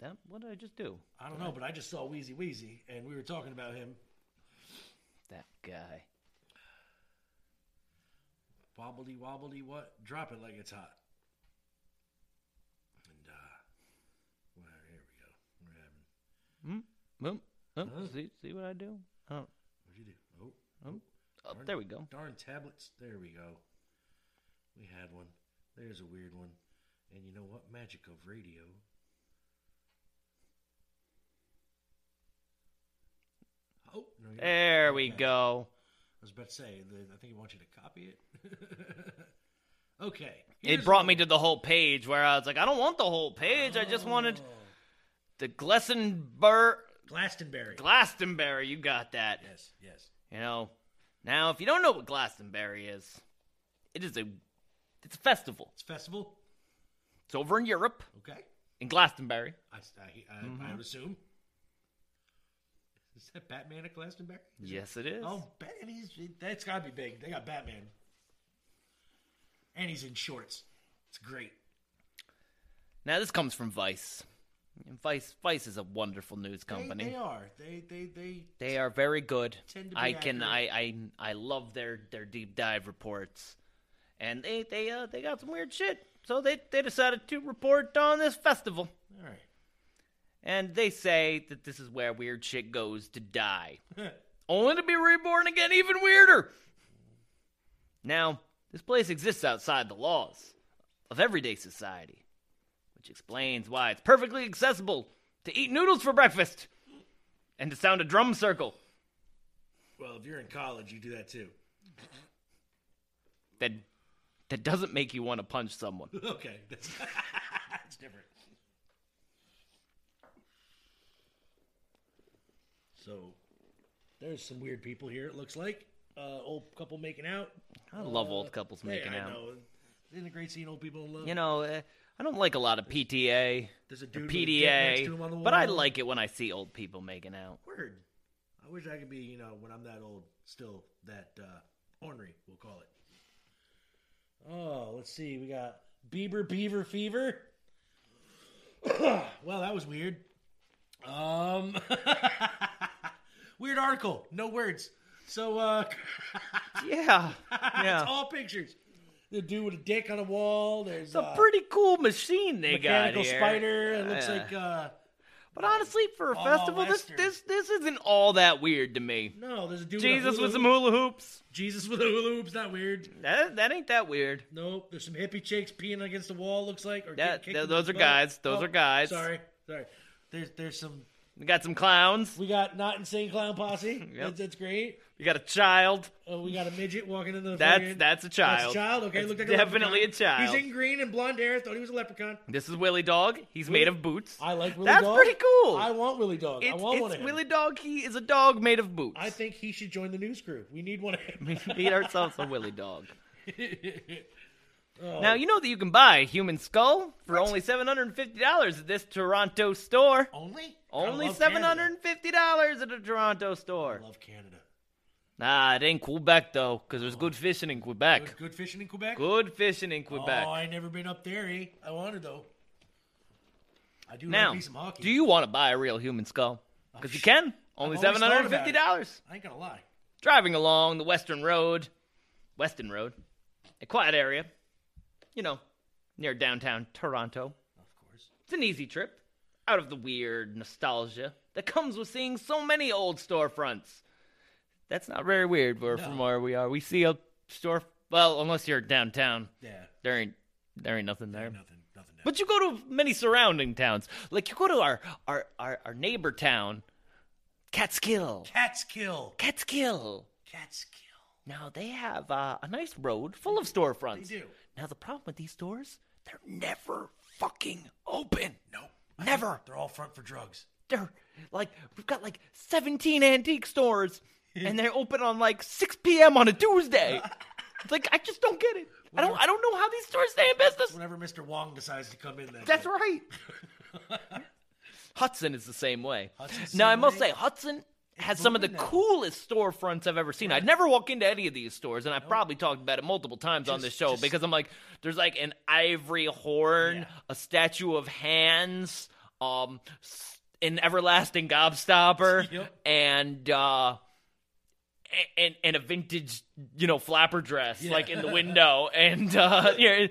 that what did I just do? I don't know, but I just saw Weezy Weezy, and we were talking about him. That guy. Wobbledy wobbledy what? Drop it like it's hot. And uh, well, here we go. We're having. Hmm? Hmm? Hmm? See, see what I do? Oh, What'd you do? Oh, oh, oh, darn- there we go. Darn tablets. There we go. We had one. There's a weird one. And you know what? Magic of radio. Oh, no, There we okay. go. I was about to say, I think he wants you to copy it. [LAUGHS] okay. It brought one. me to the whole page where I was like, I don't want the whole page. I just wanted Oh. the Glastonbury. Glastonbury. Glastonbury, you got that. yes, yes. You know, now if you don't know what Glastonbury is, it is a it's a festival. It's a festival. It's over in Europe Okay. in Glastonbury. I, I, I, Mm-hmm. I would assume. Is that Batman at Glastonbury? Yes, it is. Oh, Bat- and he's that's gotta be big. They got Batman, and he's in shorts. It's great. Now this comes from Vice. Vice Vice is a wonderful news company. They, they are. They they they. They are very good. Tend to be I can I. I I love their their deep dive reports, and they they uh they got some weird shit. So they they decided to report on this festival, All right. and they say that this is where weird shit goes to die, [LAUGHS] only to be reborn again even weirder. Now this place exists outside the laws of everyday society, which explains why it's perfectly accessible to eat noodles for breakfast and to sound a drum circle. Well, if you're in college, you do that too. that that doesn't make you want to punch someone. [LAUGHS] okay, that's, [LAUGHS] that's different. So, there's some weird people here. It looks like uh, old couple making out. I love Uh, old couples making I out. know. Isn't it great seeing old people in love? You know, uh, I don't like a lot of PTA, There's a dude with a dick next to him on the PDA, but I like it when I see old people making out. Word. I wish I could be, you know, when I'm that old, still that uh, ornery, we'll call it. Oh, let's see. We got Bieber Beaver Fever. [COUGHS] well, that was weird. Um, [LAUGHS] weird article. No words. So, uh, [LAUGHS] Yeah, [LAUGHS] yeah. it's all pictures. The dude with a dick on a wall. There's It's a uh, pretty cool machine they got mechanical here. spider. It looks Yeah. like uh, But honestly, for a Oh, festival, this Western. this this isn't all that weird to me. no. There's a dude. Jesus with, with some hula hula hoops. Jesus with a hula hoop's not weird. That that ain't that weird. Nope. There's some hippie chicks peeing against the wall. Looks like. Or That- kick- th- those are butt. guys. Those Oh, are guys. Sorry, sorry. There's there's some. We got some clowns. We got not insane clown posse. [LAUGHS] Yep. that's, that's great. We got a child. Oh, we got a midget walking into the. That's that's a child. That's a child. Okay, That's looked like definitely a leprechaun. child. He's in green and blonde hair. Thought he was a leprechaun. This is Willy Dog. He's made of boots. I like Willy That's Dog. That's pretty cool. I want Willy Dog. I It's, want it's one of him. Willie Dog. He is a dog made of boots. I think he should join the news crew. We need one of him. we need ourselves a Willy Dog. [LAUGHS] Oh. Now you know that you can buy a human skull for only seven hundred and fifty dollars at this Toronto store. Only? Only I seven hundred and fifty dollars at a Toronto store. I love Canada. Nah, it ain't Quebec though, because there's good fishing in Quebec. Good, good fishing in Quebec. Good fishing in Quebec. Oh, I ain't never been up there. Eh? I wanted though. I do now, like some hockey. do you want to buy a real human skull? Because you can. Only seven hundred and fifty dollars. I ain't gonna lie. Driving along the Western Road, Western Road, a quiet area, you know, near downtown Toronto. Of course. It's an easy trip out of the weird nostalgia that comes with seeing so many old storefronts. That's not very weird where, from where we are. We see a store, well, unless you're downtown, Yeah. there ain't there ain't nothing there. Nothing. Nothing. Down. But you go to many surrounding towns. Like you go to our our our, our neighbor town, Catskill. Catskill. Catskill. Catskill. Now they have uh, a nice road full of storefronts. They do. Now the problem with these stores, they're never fucking open. Nope. Never. They're all front for drugs. They're like we've got like 17 antique stores and they open on like 6 p.m. on a Tuesday. It's [LAUGHS] like I just don't get it. I don't I don't know how these stores stay in business. Whenever Mr. Wong decides to come in, that That's day. right. [LAUGHS] Hudson is the same way. Hudson's now I must way? say Hudson has some of the now. coolest storefronts I've ever seen. I'd never walk into any of these stores, and I've probably talked about it multiple times on this show just- because I'm like, there's like an ivory horn, Yeah. a statue of hands, um, an everlasting gobstopper, Yep. and uh, and and a vintage, you know, flapper dress Yeah. like in the window, and uh, [LAUGHS] you're,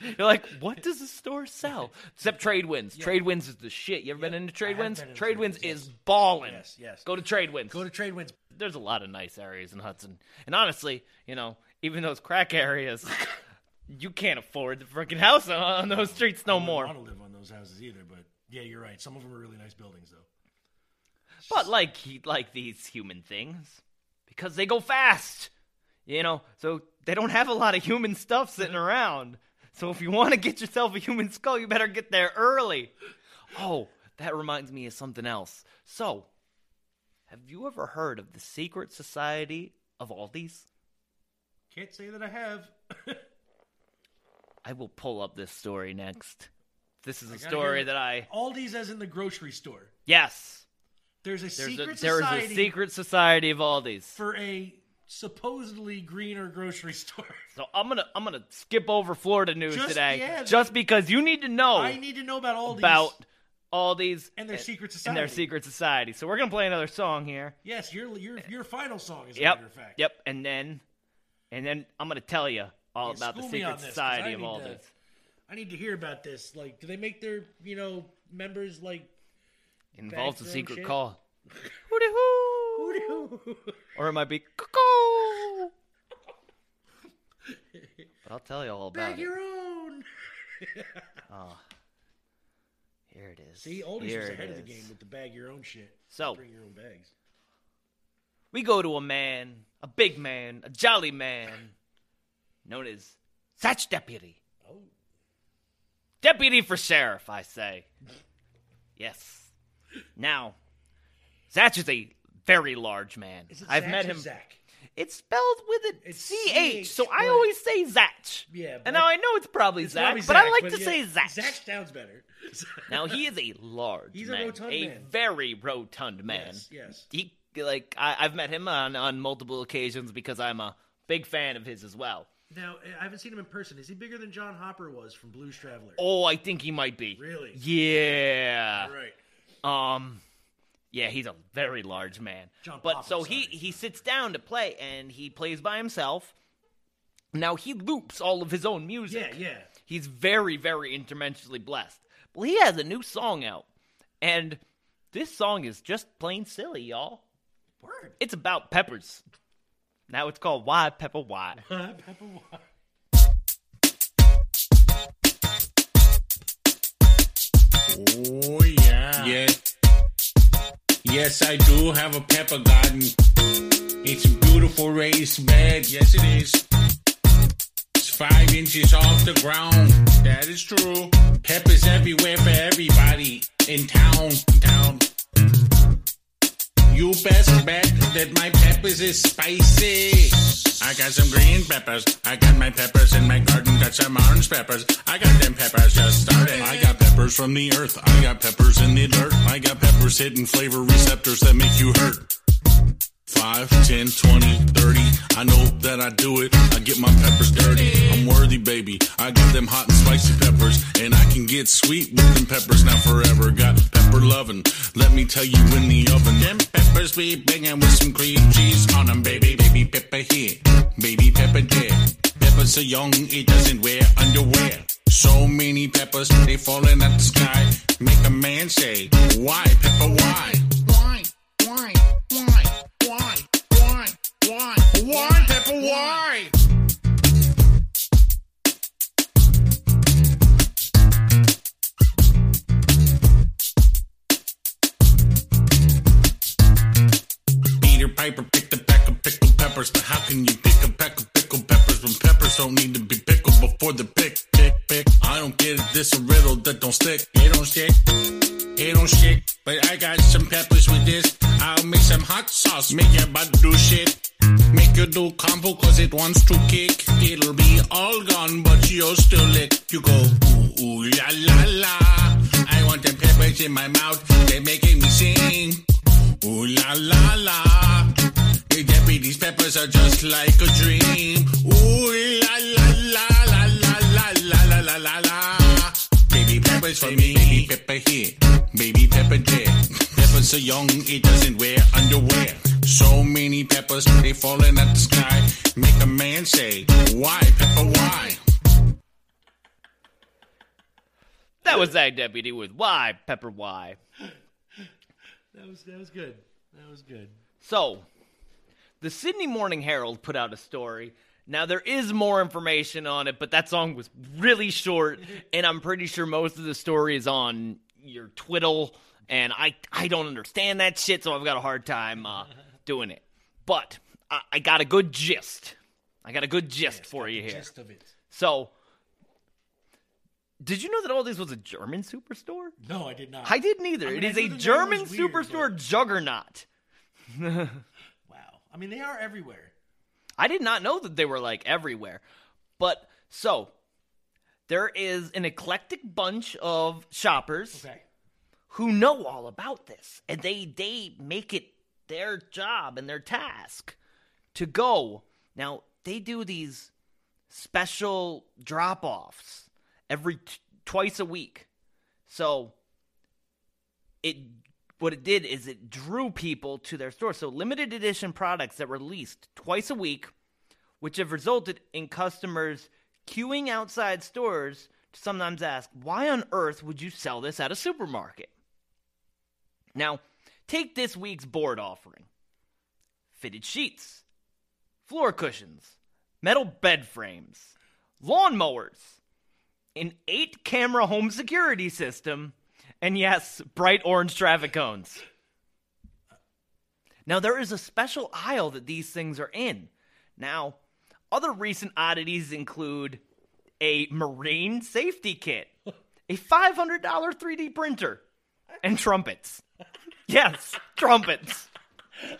you're like, what does the store sell? Except Trade Winds. Trade Winds is the shit. You ever been into Trade Winds? Trade Trade Winds Winds, is ballin'. Yes, yes. Go to Trade Winds. Go to Trade Winds. There's a lot of nice areas in Hudson, and honestly, you know, even those crack areas, [LAUGHS] you can't afford the freaking house on, on those streets no more. I more. wouldn't want to live on those houses either, but yeah, you're right. Some of them are really nice buildings, though. But like like these human things, because they go fast, you know. So they don't have a lot of human stuff sitting around. So if you want to get yourself a human skull, you better get there early. Oh, that reminds me of something else. So, have you ever heard of the secret society of Aldi's? Can't say that I have. [LAUGHS] I will pull up this story next. This is a story that I Aldi's as in the grocery store. yes. There's a There's secret a, there is society a secret society of Aldi's. for a supposedly greener grocery [LAUGHS] store. So I'm gonna I'm gonna skip over Florida news Just- today, yeah, just because you need to know I need to know about all these. about Aldi's And their secret and their society. secret society. So we're gonna play another song here. Yes, your your your final song is a Yep, matter of fact. yep, and then and then I'm gonna tell you all Yeah, about the school me on secret this, society of need to- Aldi's. I need to hear about this. Like, do they make their you know members like Involves a secret shit? call. [LAUGHS] Hooty hoo. Or it might be cuckoo. But I'll tell you all about bag it. your own? Oh. [LAUGHS] Here it is. See, Aldi's Here was ahead of the game with the bag your own shit. So- bring your own bags. We go to a man, a big man, a jolly man, known as Zatch Deputy. Oh. Deputy for sheriff, I say. [LAUGHS] Yes. Now, Zatch is a very large man. Is it I've Zach met him. Zach? It's spelled with a It's CH, so I but- always say Zatch. Yeah, but And now I know it's probably It's Zach, probably but I Zach, like to yeah, say Zatch. Zach sounds better. [LAUGHS] Now he is a large He's a man, rotund a man. very rotund man. Yes, yes. He like I, I've met him on on multiple occasions because I'm a big fan of his as well. Now I haven't seen him in person. Is he bigger than John Hopper was from Blues Traveler? Oh, I think he might be. Really? Yeah. All right. Um, yeah, he's a very large man. John but Popper, so he sorry. he sits down to play and he plays by himself. Now he loops all of his own music. Yeah, yeah. He's very very interdimensionally blessed. Well, he has a new song out, and this song is just plain silly, y'all. Word. It's about peppers. Now it's called Why Pepper Why. Why Pepper Wine. Oh yeah. Yeah. Yes, I do have a pepper garden. It's a beautiful raised bed. Yes, it is. It's five inches off the ground. That is true. Peppers everywhere for everybody in town. Town. You best bet that my peppers is spicy. I got some green peppers. I got my peppers in my garden. Got some orange peppers. I got them peppers just started. I got peppers from the earth. I got peppers in the dirt. I got peppers hitting flavor receptors that make you hurt. 5, 10, 20, 30. I know that I do it. I get my peppers dirty. I'm worthy, baby. I got them hot and spicy peppers. And I can get sweet with them peppers now forever. Got pepper loving. Let me tell you in the oven. Them peppers be banging with some cream cheese on them, baby. Baby pepper here. Baby pepper there. Pepper so young it doesn't wear underwear. So many peppers, they falling at the sky. Make a man say, why, pepper, why? Why, why, why, why, why, why, why, pepper, why? Peter Piper picked a pack of pickled peppers, but how can you pick a pack of pickled peppers when peppers don't need to be pickled before the pick, pick, pick? I don't get it, this a riddle that don't stick. It don't stick. It don't stick. But I got some peppers with this. I'll make some hot sauce, make your butt do shit. Make you do combo cause it wants to kick. It'll be all gone, but you'll still lick. You go, ooh, ooh, la, la, la. I want them peppers in my mouth. They're making me sing. Ooh la la la. The deputy's peppers are just like a dream. Ooh la la la la la la la la la la la. Baby peppers for me, baby pepper here, baby pepper there. Peppers so young it doesn't wear underwear. So many peppers they falling at the sky. Make a man say, why pepper why? That was Zach Deputy with Why Pepper Why. That was that was good. That was good. So, the Sydney Morning Herald put out a story. Now there is more information on it, but that song was really short, [LAUGHS] and I'm pretty sure most of the story is on your twiddle, and I I don't understand that shit, so I've got a hard time uh, [LAUGHS] doing it. But I, I got a good gist. I got a good gist for you here. Gist of it. So, did you know that Aldi's was a German superstore? No, I did not. I didn't either. I mean, it is a German weird, superstore juggernaut. [LAUGHS] Wow. I mean, they are everywhere. I did not know that they were like everywhere. But so there is an eclectic bunch of shoppers Okay. who know all about this and they they make it their job and their task to go. Now, they do these special drop-offs every t- twice a week. So it what it did is it drew people to their store. So limited edition products that were released twice a week, which have resulted in customers queuing outside stores to sometimes ask, why on earth would you sell this at a supermarket? Now, take this week's board offering fitted sheets, floor cushions, metal bed frames, lawnmowers, an eight camera home security system, and yes, bright orange traffic cones. Now, there is a special aisle that these things are in. Now, other recent oddities include a marine safety kit, a $500 3D printer, and trumpets. Yes, trumpets.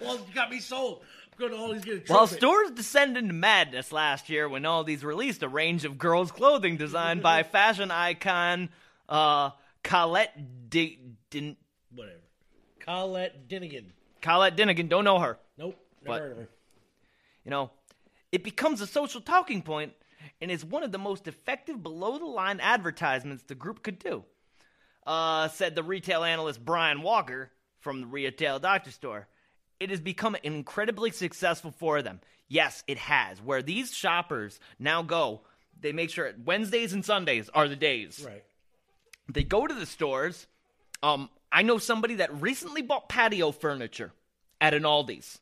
Well, you got me sold. I'm going to always get a While stores descended into madness last year when Aldi's released a range of girls' clothing designed by fashion icon uh, Colette D- Din- Whatever. Colette Dinnigan. Colette Dinnigan, don't know her. Nope. Never But- heard of her. You know, it becomes a social talking point and is one of the most effective below the line advertisements the group could do. Uh, said the retail analyst Brian Walker from the Retail Doctor Store. It has become incredibly successful for them. Yes, it has. Where these shoppers now go, they make sure Wednesdays and Sundays are the days. Right. They go to the stores. Um, I know somebody that recently bought patio furniture at an Aldi's.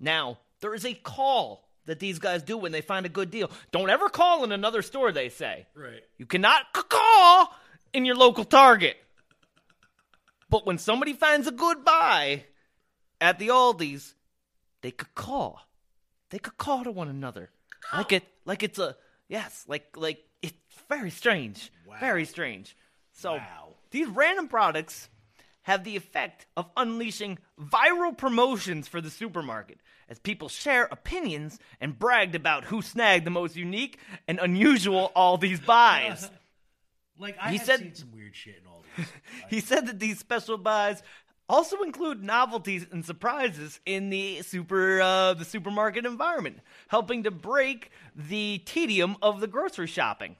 Now, there is a call that these guys do when they find a good deal. Don't ever call in another store, they say. Right. You cannot call in your local Target. But when somebody finds a good buy at the Aldi's, they could call. They could call to one another. Like it like it's a yes, like like it's very strange. Wow. Very strange. So these random products have the effect of unleashing viral promotions for the supermarket as people share opinions and bragged about who snagged the most unique and unusual Aldi's buys. [LAUGHS] Like, I He have said- seen some weird shit in all these. [LAUGHS] He said that these special buys also include novelties and surprises in the super uh, the supermarket environment, helping to break the tedium of the grocery shopping.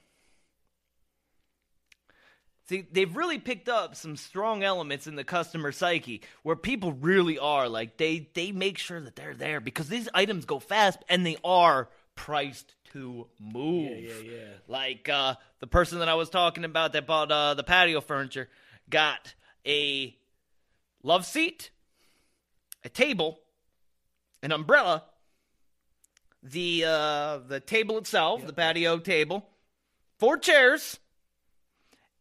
See, they've really picked up some strong elements in the customer psyche where people really are like they they make sure that they're there because these items go fast and they are priced to move. Yeah, yeah, yeah. Like uh, the person that I was talking about that bought uh, the patio furniture got a love seat, a table, an umbrella, the uh, the table itself, the patio table, four chairs,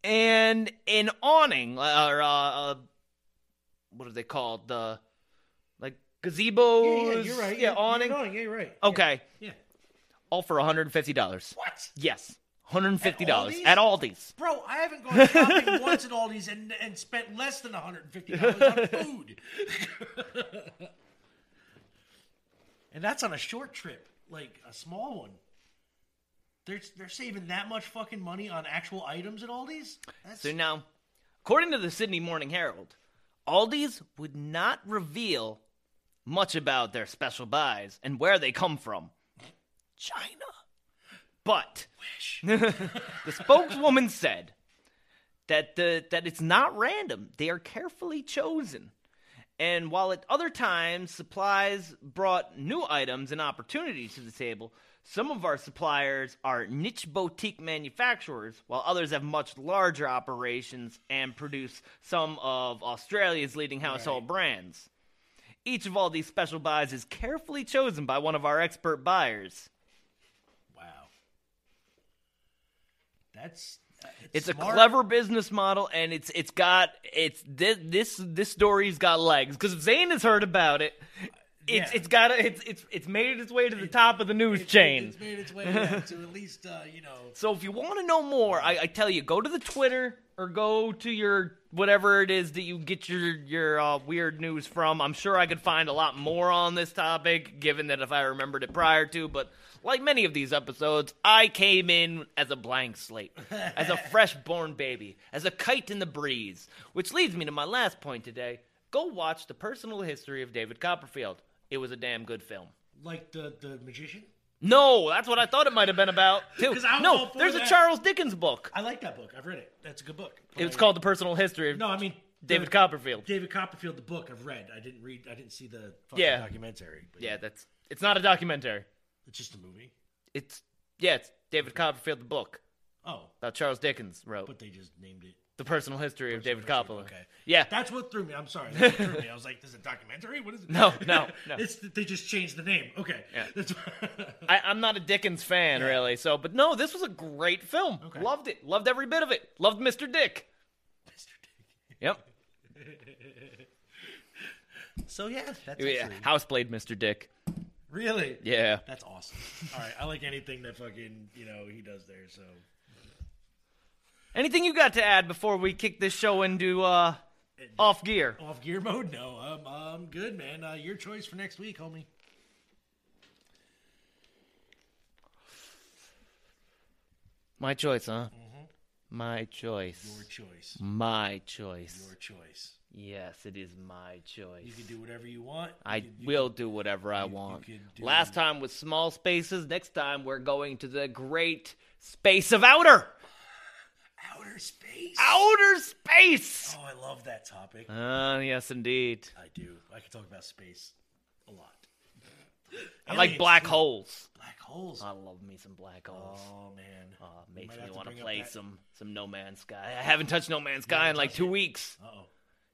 and an awning uh, or uh, uh, what are they called? The like gazebos. Yeah, yeah, you're right. Yeah, You're- you're awning. awning, yeah, you're right. Okay. Yeah. All for one hundred and fifty dollars. What? Yes, one hundred and fifty dollars Aldi's? at Aldi's. Bro, I haven't gone shopping [LAUGHS] once at Aldi's and, and spent less than $150 on [LAUGHS] food. [LAUGHS] and that's on a short trip, like a small one. They're, they're saving that much fucking money on actual items at Aldi's? That's, So now, according to the Sydney Morning Herald, Aldi's would not reveal much about their special buys and where they come from. China. But [LAUGHS] the spokeswoman said that the that it's not random. They are carefully chosen. And while at other times supplies brought new items and opportunities to the table, some of our suppliers are niche boutique manufacturers, while others have much larger operations and produce some of Australia's leading household brands. Each of Aldi's special buys is carefully chosen by one of our expert buyers. wow. That's. uh, It's a clever business model, and it's it's got it's this this this story's got legs because Zane has heard about it. It's Yeah. it's got it's it's it's made its way to the top of the news chain. It's made its way yeah, to at [LAUGHS] least uh, you know. So if you want to know more, I, I tell you, go to the Twitter or go to your whatever it is that you get your your uh, weird news from. I'm sure I could find a lot more on this topic, given that if I remembered it prior to. But like many of these episodes, I came in as a blank slate, [LAUGHS] as a fresh-born baby, as a kite in the breeze. Which leads me to my last point today. Go watch the personal history of David Copperfield. It was a damn good film. Like the the magician. No, that's what I thought it might have been about [LAUGHS] too. 'Cause I was all No, there's a. Charles Dickens book. I like that book. I've read it. That's a good book. It's I- called The Personal History of No, I mean David the- Copperfield. David Copperfield, the book I've read. I didn't read. I didn't see the fucking Yeah. documentary. But Yeah, that's it's not a documentary. it's just a movie. It's yeah, it's David Copperfield the book Oh, that Charles Dickens wrote. but they just named it. The Personal History of David Copperfield. Okay. Yeah. That's what threw me. I'm sorry. [LAUGHS] That's what threw me. I was like, "This is a documentary. What is it?" No, no, [LAUGHS] no. it's they just changed the name. Okay. Yeah. That's [LAUGHS] I, I'm not a Dickens fan really, so but no, this was a great film. Okay. Loved it. Loved every bit of it. Loved Mr. Dick. Mr. Dick. Yep. So yeah, that's Yeah. actually- House played Mr. Dick. really. Yeah. That's awesome. All right, I like anything that fucking you know he does there. So Anything you got to add before we kick this show into uh off gear? off gear mode. No, I'm I'm good, man. Uh, your choice for next week, homie. My choice, huh? My choice. Mm-hmm. Your choice. My choice. Your choice. Yes, it is my choice. You can do whatever you want. You I can- you will do whatever I want. could do- Last time with small spaces. Next time we're going to the great space of outer. Outer space. Outer space. Oh, I love that topic. Ah, yes, indeed. I do. I can talk about space a lot. I like black too. holes. Black holes. I love me some black holes. Oh man. Uh, makes me want to play that- some some No Man's Sky. I haven't touched No Man's Sky in like two weeks. Uh-oh.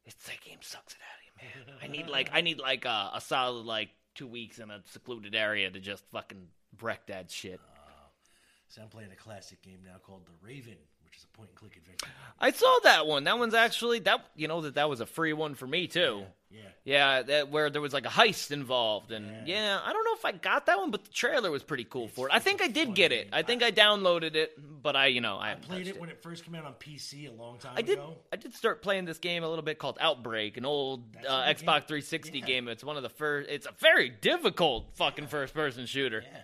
It's that game sucks it out of you, man. [LAUGHS] I need like I need like a, a solid like two weeks in a secluded area to just fucking wreck that shit. So I'm playing a classic game now called The Raven, which is a point and click adventure. I saw that one. That one's actually that you know that that was a free one for me too. Yeah. Yeah, that where there was like a heist involved, and yeah. I don't know if I got that one, but the trailer was pretty cool for it. I think I did get it. I think I downloaded it, but I, you know, I I played it when it first came out on PC a long time I did. ago. I did start playing this game a little bit called Outbreak, an old uh, Xbox game. 360 Yeah. game. It's one of the first. It's a very difficult fucking first-person shooter. Yeah.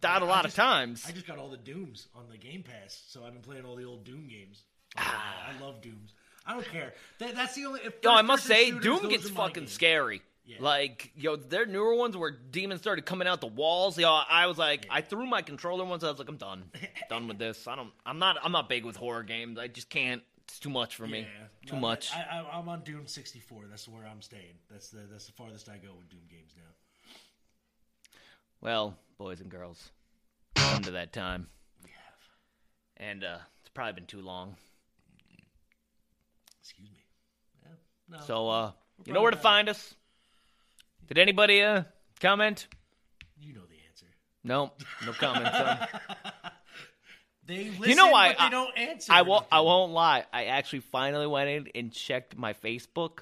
Died a lot just- of times. I just got all the Dooms on the Game Pass, so I've been playing all the old Doom games. Ah. I love Dooms. I don't care. That, that's the only. Yo, I must say, shooters, Doom gets fucking games. scary. Yeah. Like, yo, their newer ones where demons started coming out the walls. Yo, I was like, I threw my controller once. I was like, I'm done, [LAUGHS] done with this. I don't. I'm not. I'm not big with horror games. I just can't. It's too much for me. Yeah. Too No, much. I, I, I'm on Doom 64. That's where I'm staying. That's the that's the farthest I go with Doom games now. Well, boys and girls, come to that time. And uh, it's probably been too long. Excuse me. Yeah. No. So, uh, you know where to find us? Did anybody uh comment? you know the answer. No, no comments. [LAUGHS] on. They listen, you know why but they I, don't answer. I won't. I won't lie. I actually finally went in and checked my Facebook.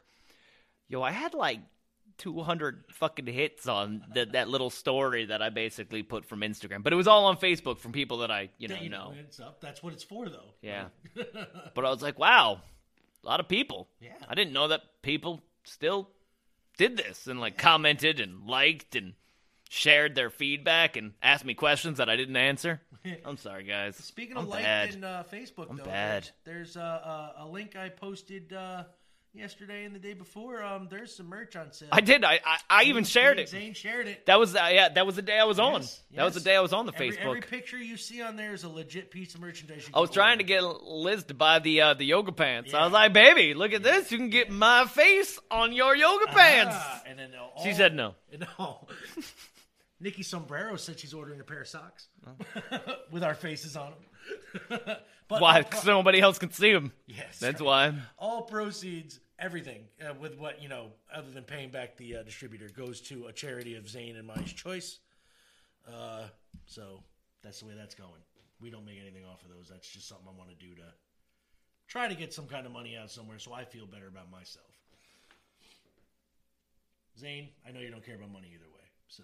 Yo, I had like 200 fucking hits on that that little story that I basically put from Instagram, but it was all on Facebook from people that I you know They know. It's up. That's what it's for, though. Yeah. [LAUGHS] But I was like, wow, a lot of people. Yeah. I didn't know that people still did this and like commented and liked and shared their feedback and asked me questions that I didn't answer. [LAUGHS] I'm sorry, guys. Speaking I'm of and uh, Facebook, I'm though, bad. there's uh, a, a link I posted uh, yesterday and the day before. Um, there's some merch on sale. I did. I I, I even shared it. Zane shared it. That was uh, yeah. That was the day I was on. Yes, That was the day I was on the Every- Facebook. Every picture you see on there is a legit piece of merchandise. You I was trying order. to get Liz to buy the uh, the yoga pants. I was like, baby, look at this. You can get my face on your yoga pants. Ah, and then all, She said no. [LAUGHS] No. Nikki Sombrero said she's ordering a pair of socks Oh. [LAUGHS] with our faces on them. [LAUGHS] but Why? 'Cause nobody else can see them. Yes, That's right. why. all proceeds, everything uh, with what you know, other than paying back the uh, distributor, goes to a charity of Zane and Mai's choice. Uh, so that's the way that's going. We don't make anything off of those. That's just something I want to do to try to get some kind of money out somewhere, so I feel better about myself. Zane, I know you don't care about money either way. So,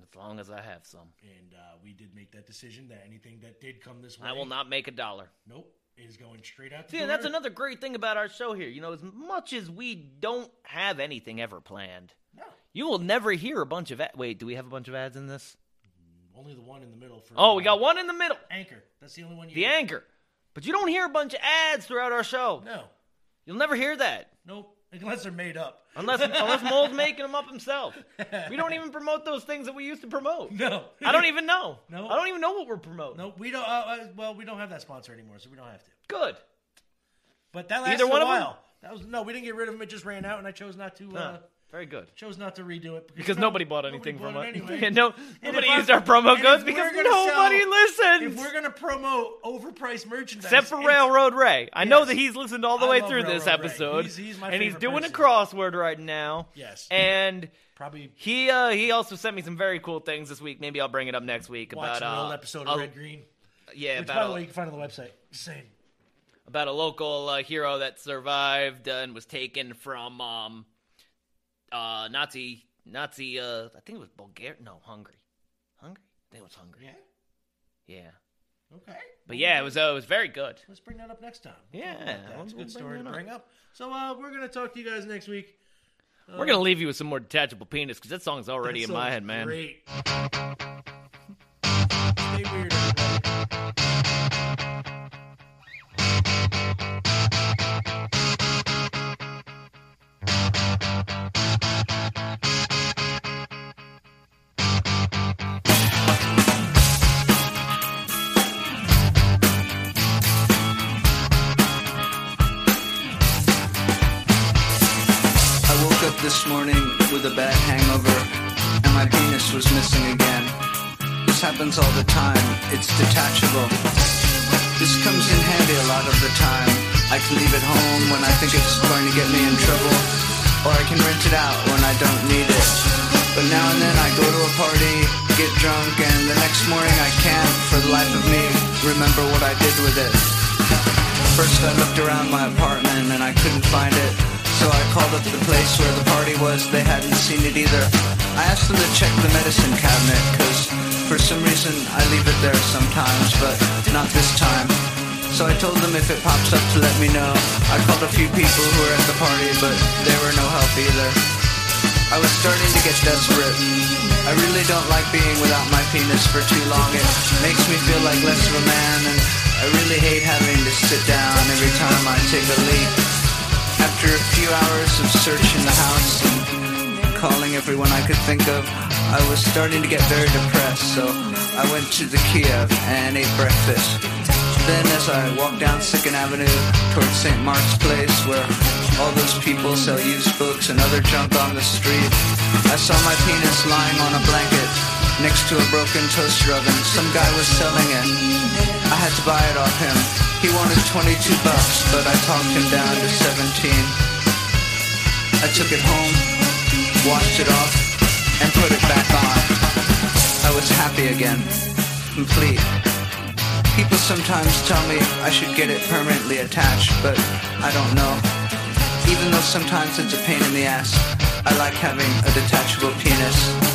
As long as I have some. and uh, we did make that decision that anything that did come this way, I will not make a dollar. Nope, is going straight out. See, door. and that's another great thing about our show here. You know, as much as we don't have anything ever planned, No. you will never hear a bunch of ad- wait. Do we have a bunch of ads in this? Mm, only the one in the middle for. Oh, we got one in the middle, anchor. That's the only one you. the anchor. But you don't hear a bunch of ads throughout our show. No, You'll never hear that nope. Unless they're made up. unless unless Mole's making them up himself. [LAUGHS] We don't even promote those things that we used to promote. No, I don't even know. No. I don't even know what we're promoting. No, we don't. Uh, uh, well, we don't have that sponsor anymore, so we don't have to. Good. But that lasted Either one a of 'em? while. That was no, we didn't get rid of them. It just ran out, and I chose not to. Uh, very good. chose not to redo it Because nobody bought anything nobody from us. it anyway. [LAUGHS] Yeah, no, nobody used our promo codes because nobody sell- listens. If we're gonna promote overpriced merchandise, Except for Railroad Ray. I know that he's listened all the I way through this Railroad Ray. episode. He's- he's my and he's doing person. a crossword right now. Yes. And Probably he uh, he also sent me some very cool things this week. Maybe I'll bring it up next week watch about an uh, old episode a- of Red Green, Yeah, which by the way you can find on the website. Saying. about a local uh, hero that survived uh, and was taken from um uh Nazi Nazi uh I think it was Bulgaria no Hungary Hungary I think it was Hungary Yeah. yeah Okay. but yeah it was uh, it was very good Let's bring that up next time. Yeah, talk about that. we'll- a good story to bring up. So uh, we're gonna talk to you guys next week. we're gonna leave you with some more detachable penis because that song's already That in my head man Great. Stay weird, everybody. Morning with a bad hangover, and my penis was missing again. This happens all the time, it's detachable. This comes in handy a lot of the time. I can leave it home when I think it's going to get me in trouble, or I can rent it out when I don't need it. But now and then I go to a party, get drunk, and the next morning I can't, for the life of me, remember what I did with it. First I looked around my apartment and I couldn't find it. So I called up the place where the party was. They hadn't seen it either. I asked them to check the medicine cabinet because for some reason I leave it there sometimes, but not this time. So I told them if it pops up to let me know. I called a few people who were at the party, but they were no help either. I was starting to get desperate. I really don't like being without my penis for too long. It makes me feel like less of a man, and I really hate having to sit down every time I take a leak. After a few hours of searching the house and calling everyone I could think of, I was starting to get very depressed, so I went to the Kiev and ate breakfast. Then as I walked down Second Avenue towards St. Mark's Place where all those people sell used books and other junk on the street, I saw my penis lying on a blanket next to a broken toaster oven. Some guy was selling it. I had to buy it off him. He wanted 22 bucks, but I talked him down to 17. I took it home, washed it off, and put it back on. I was happy again, complete. People sometimes tell me I should get it permanently attached, but I don't know. Even though sometimes it's a pain in the ass, I like having a detachable penis.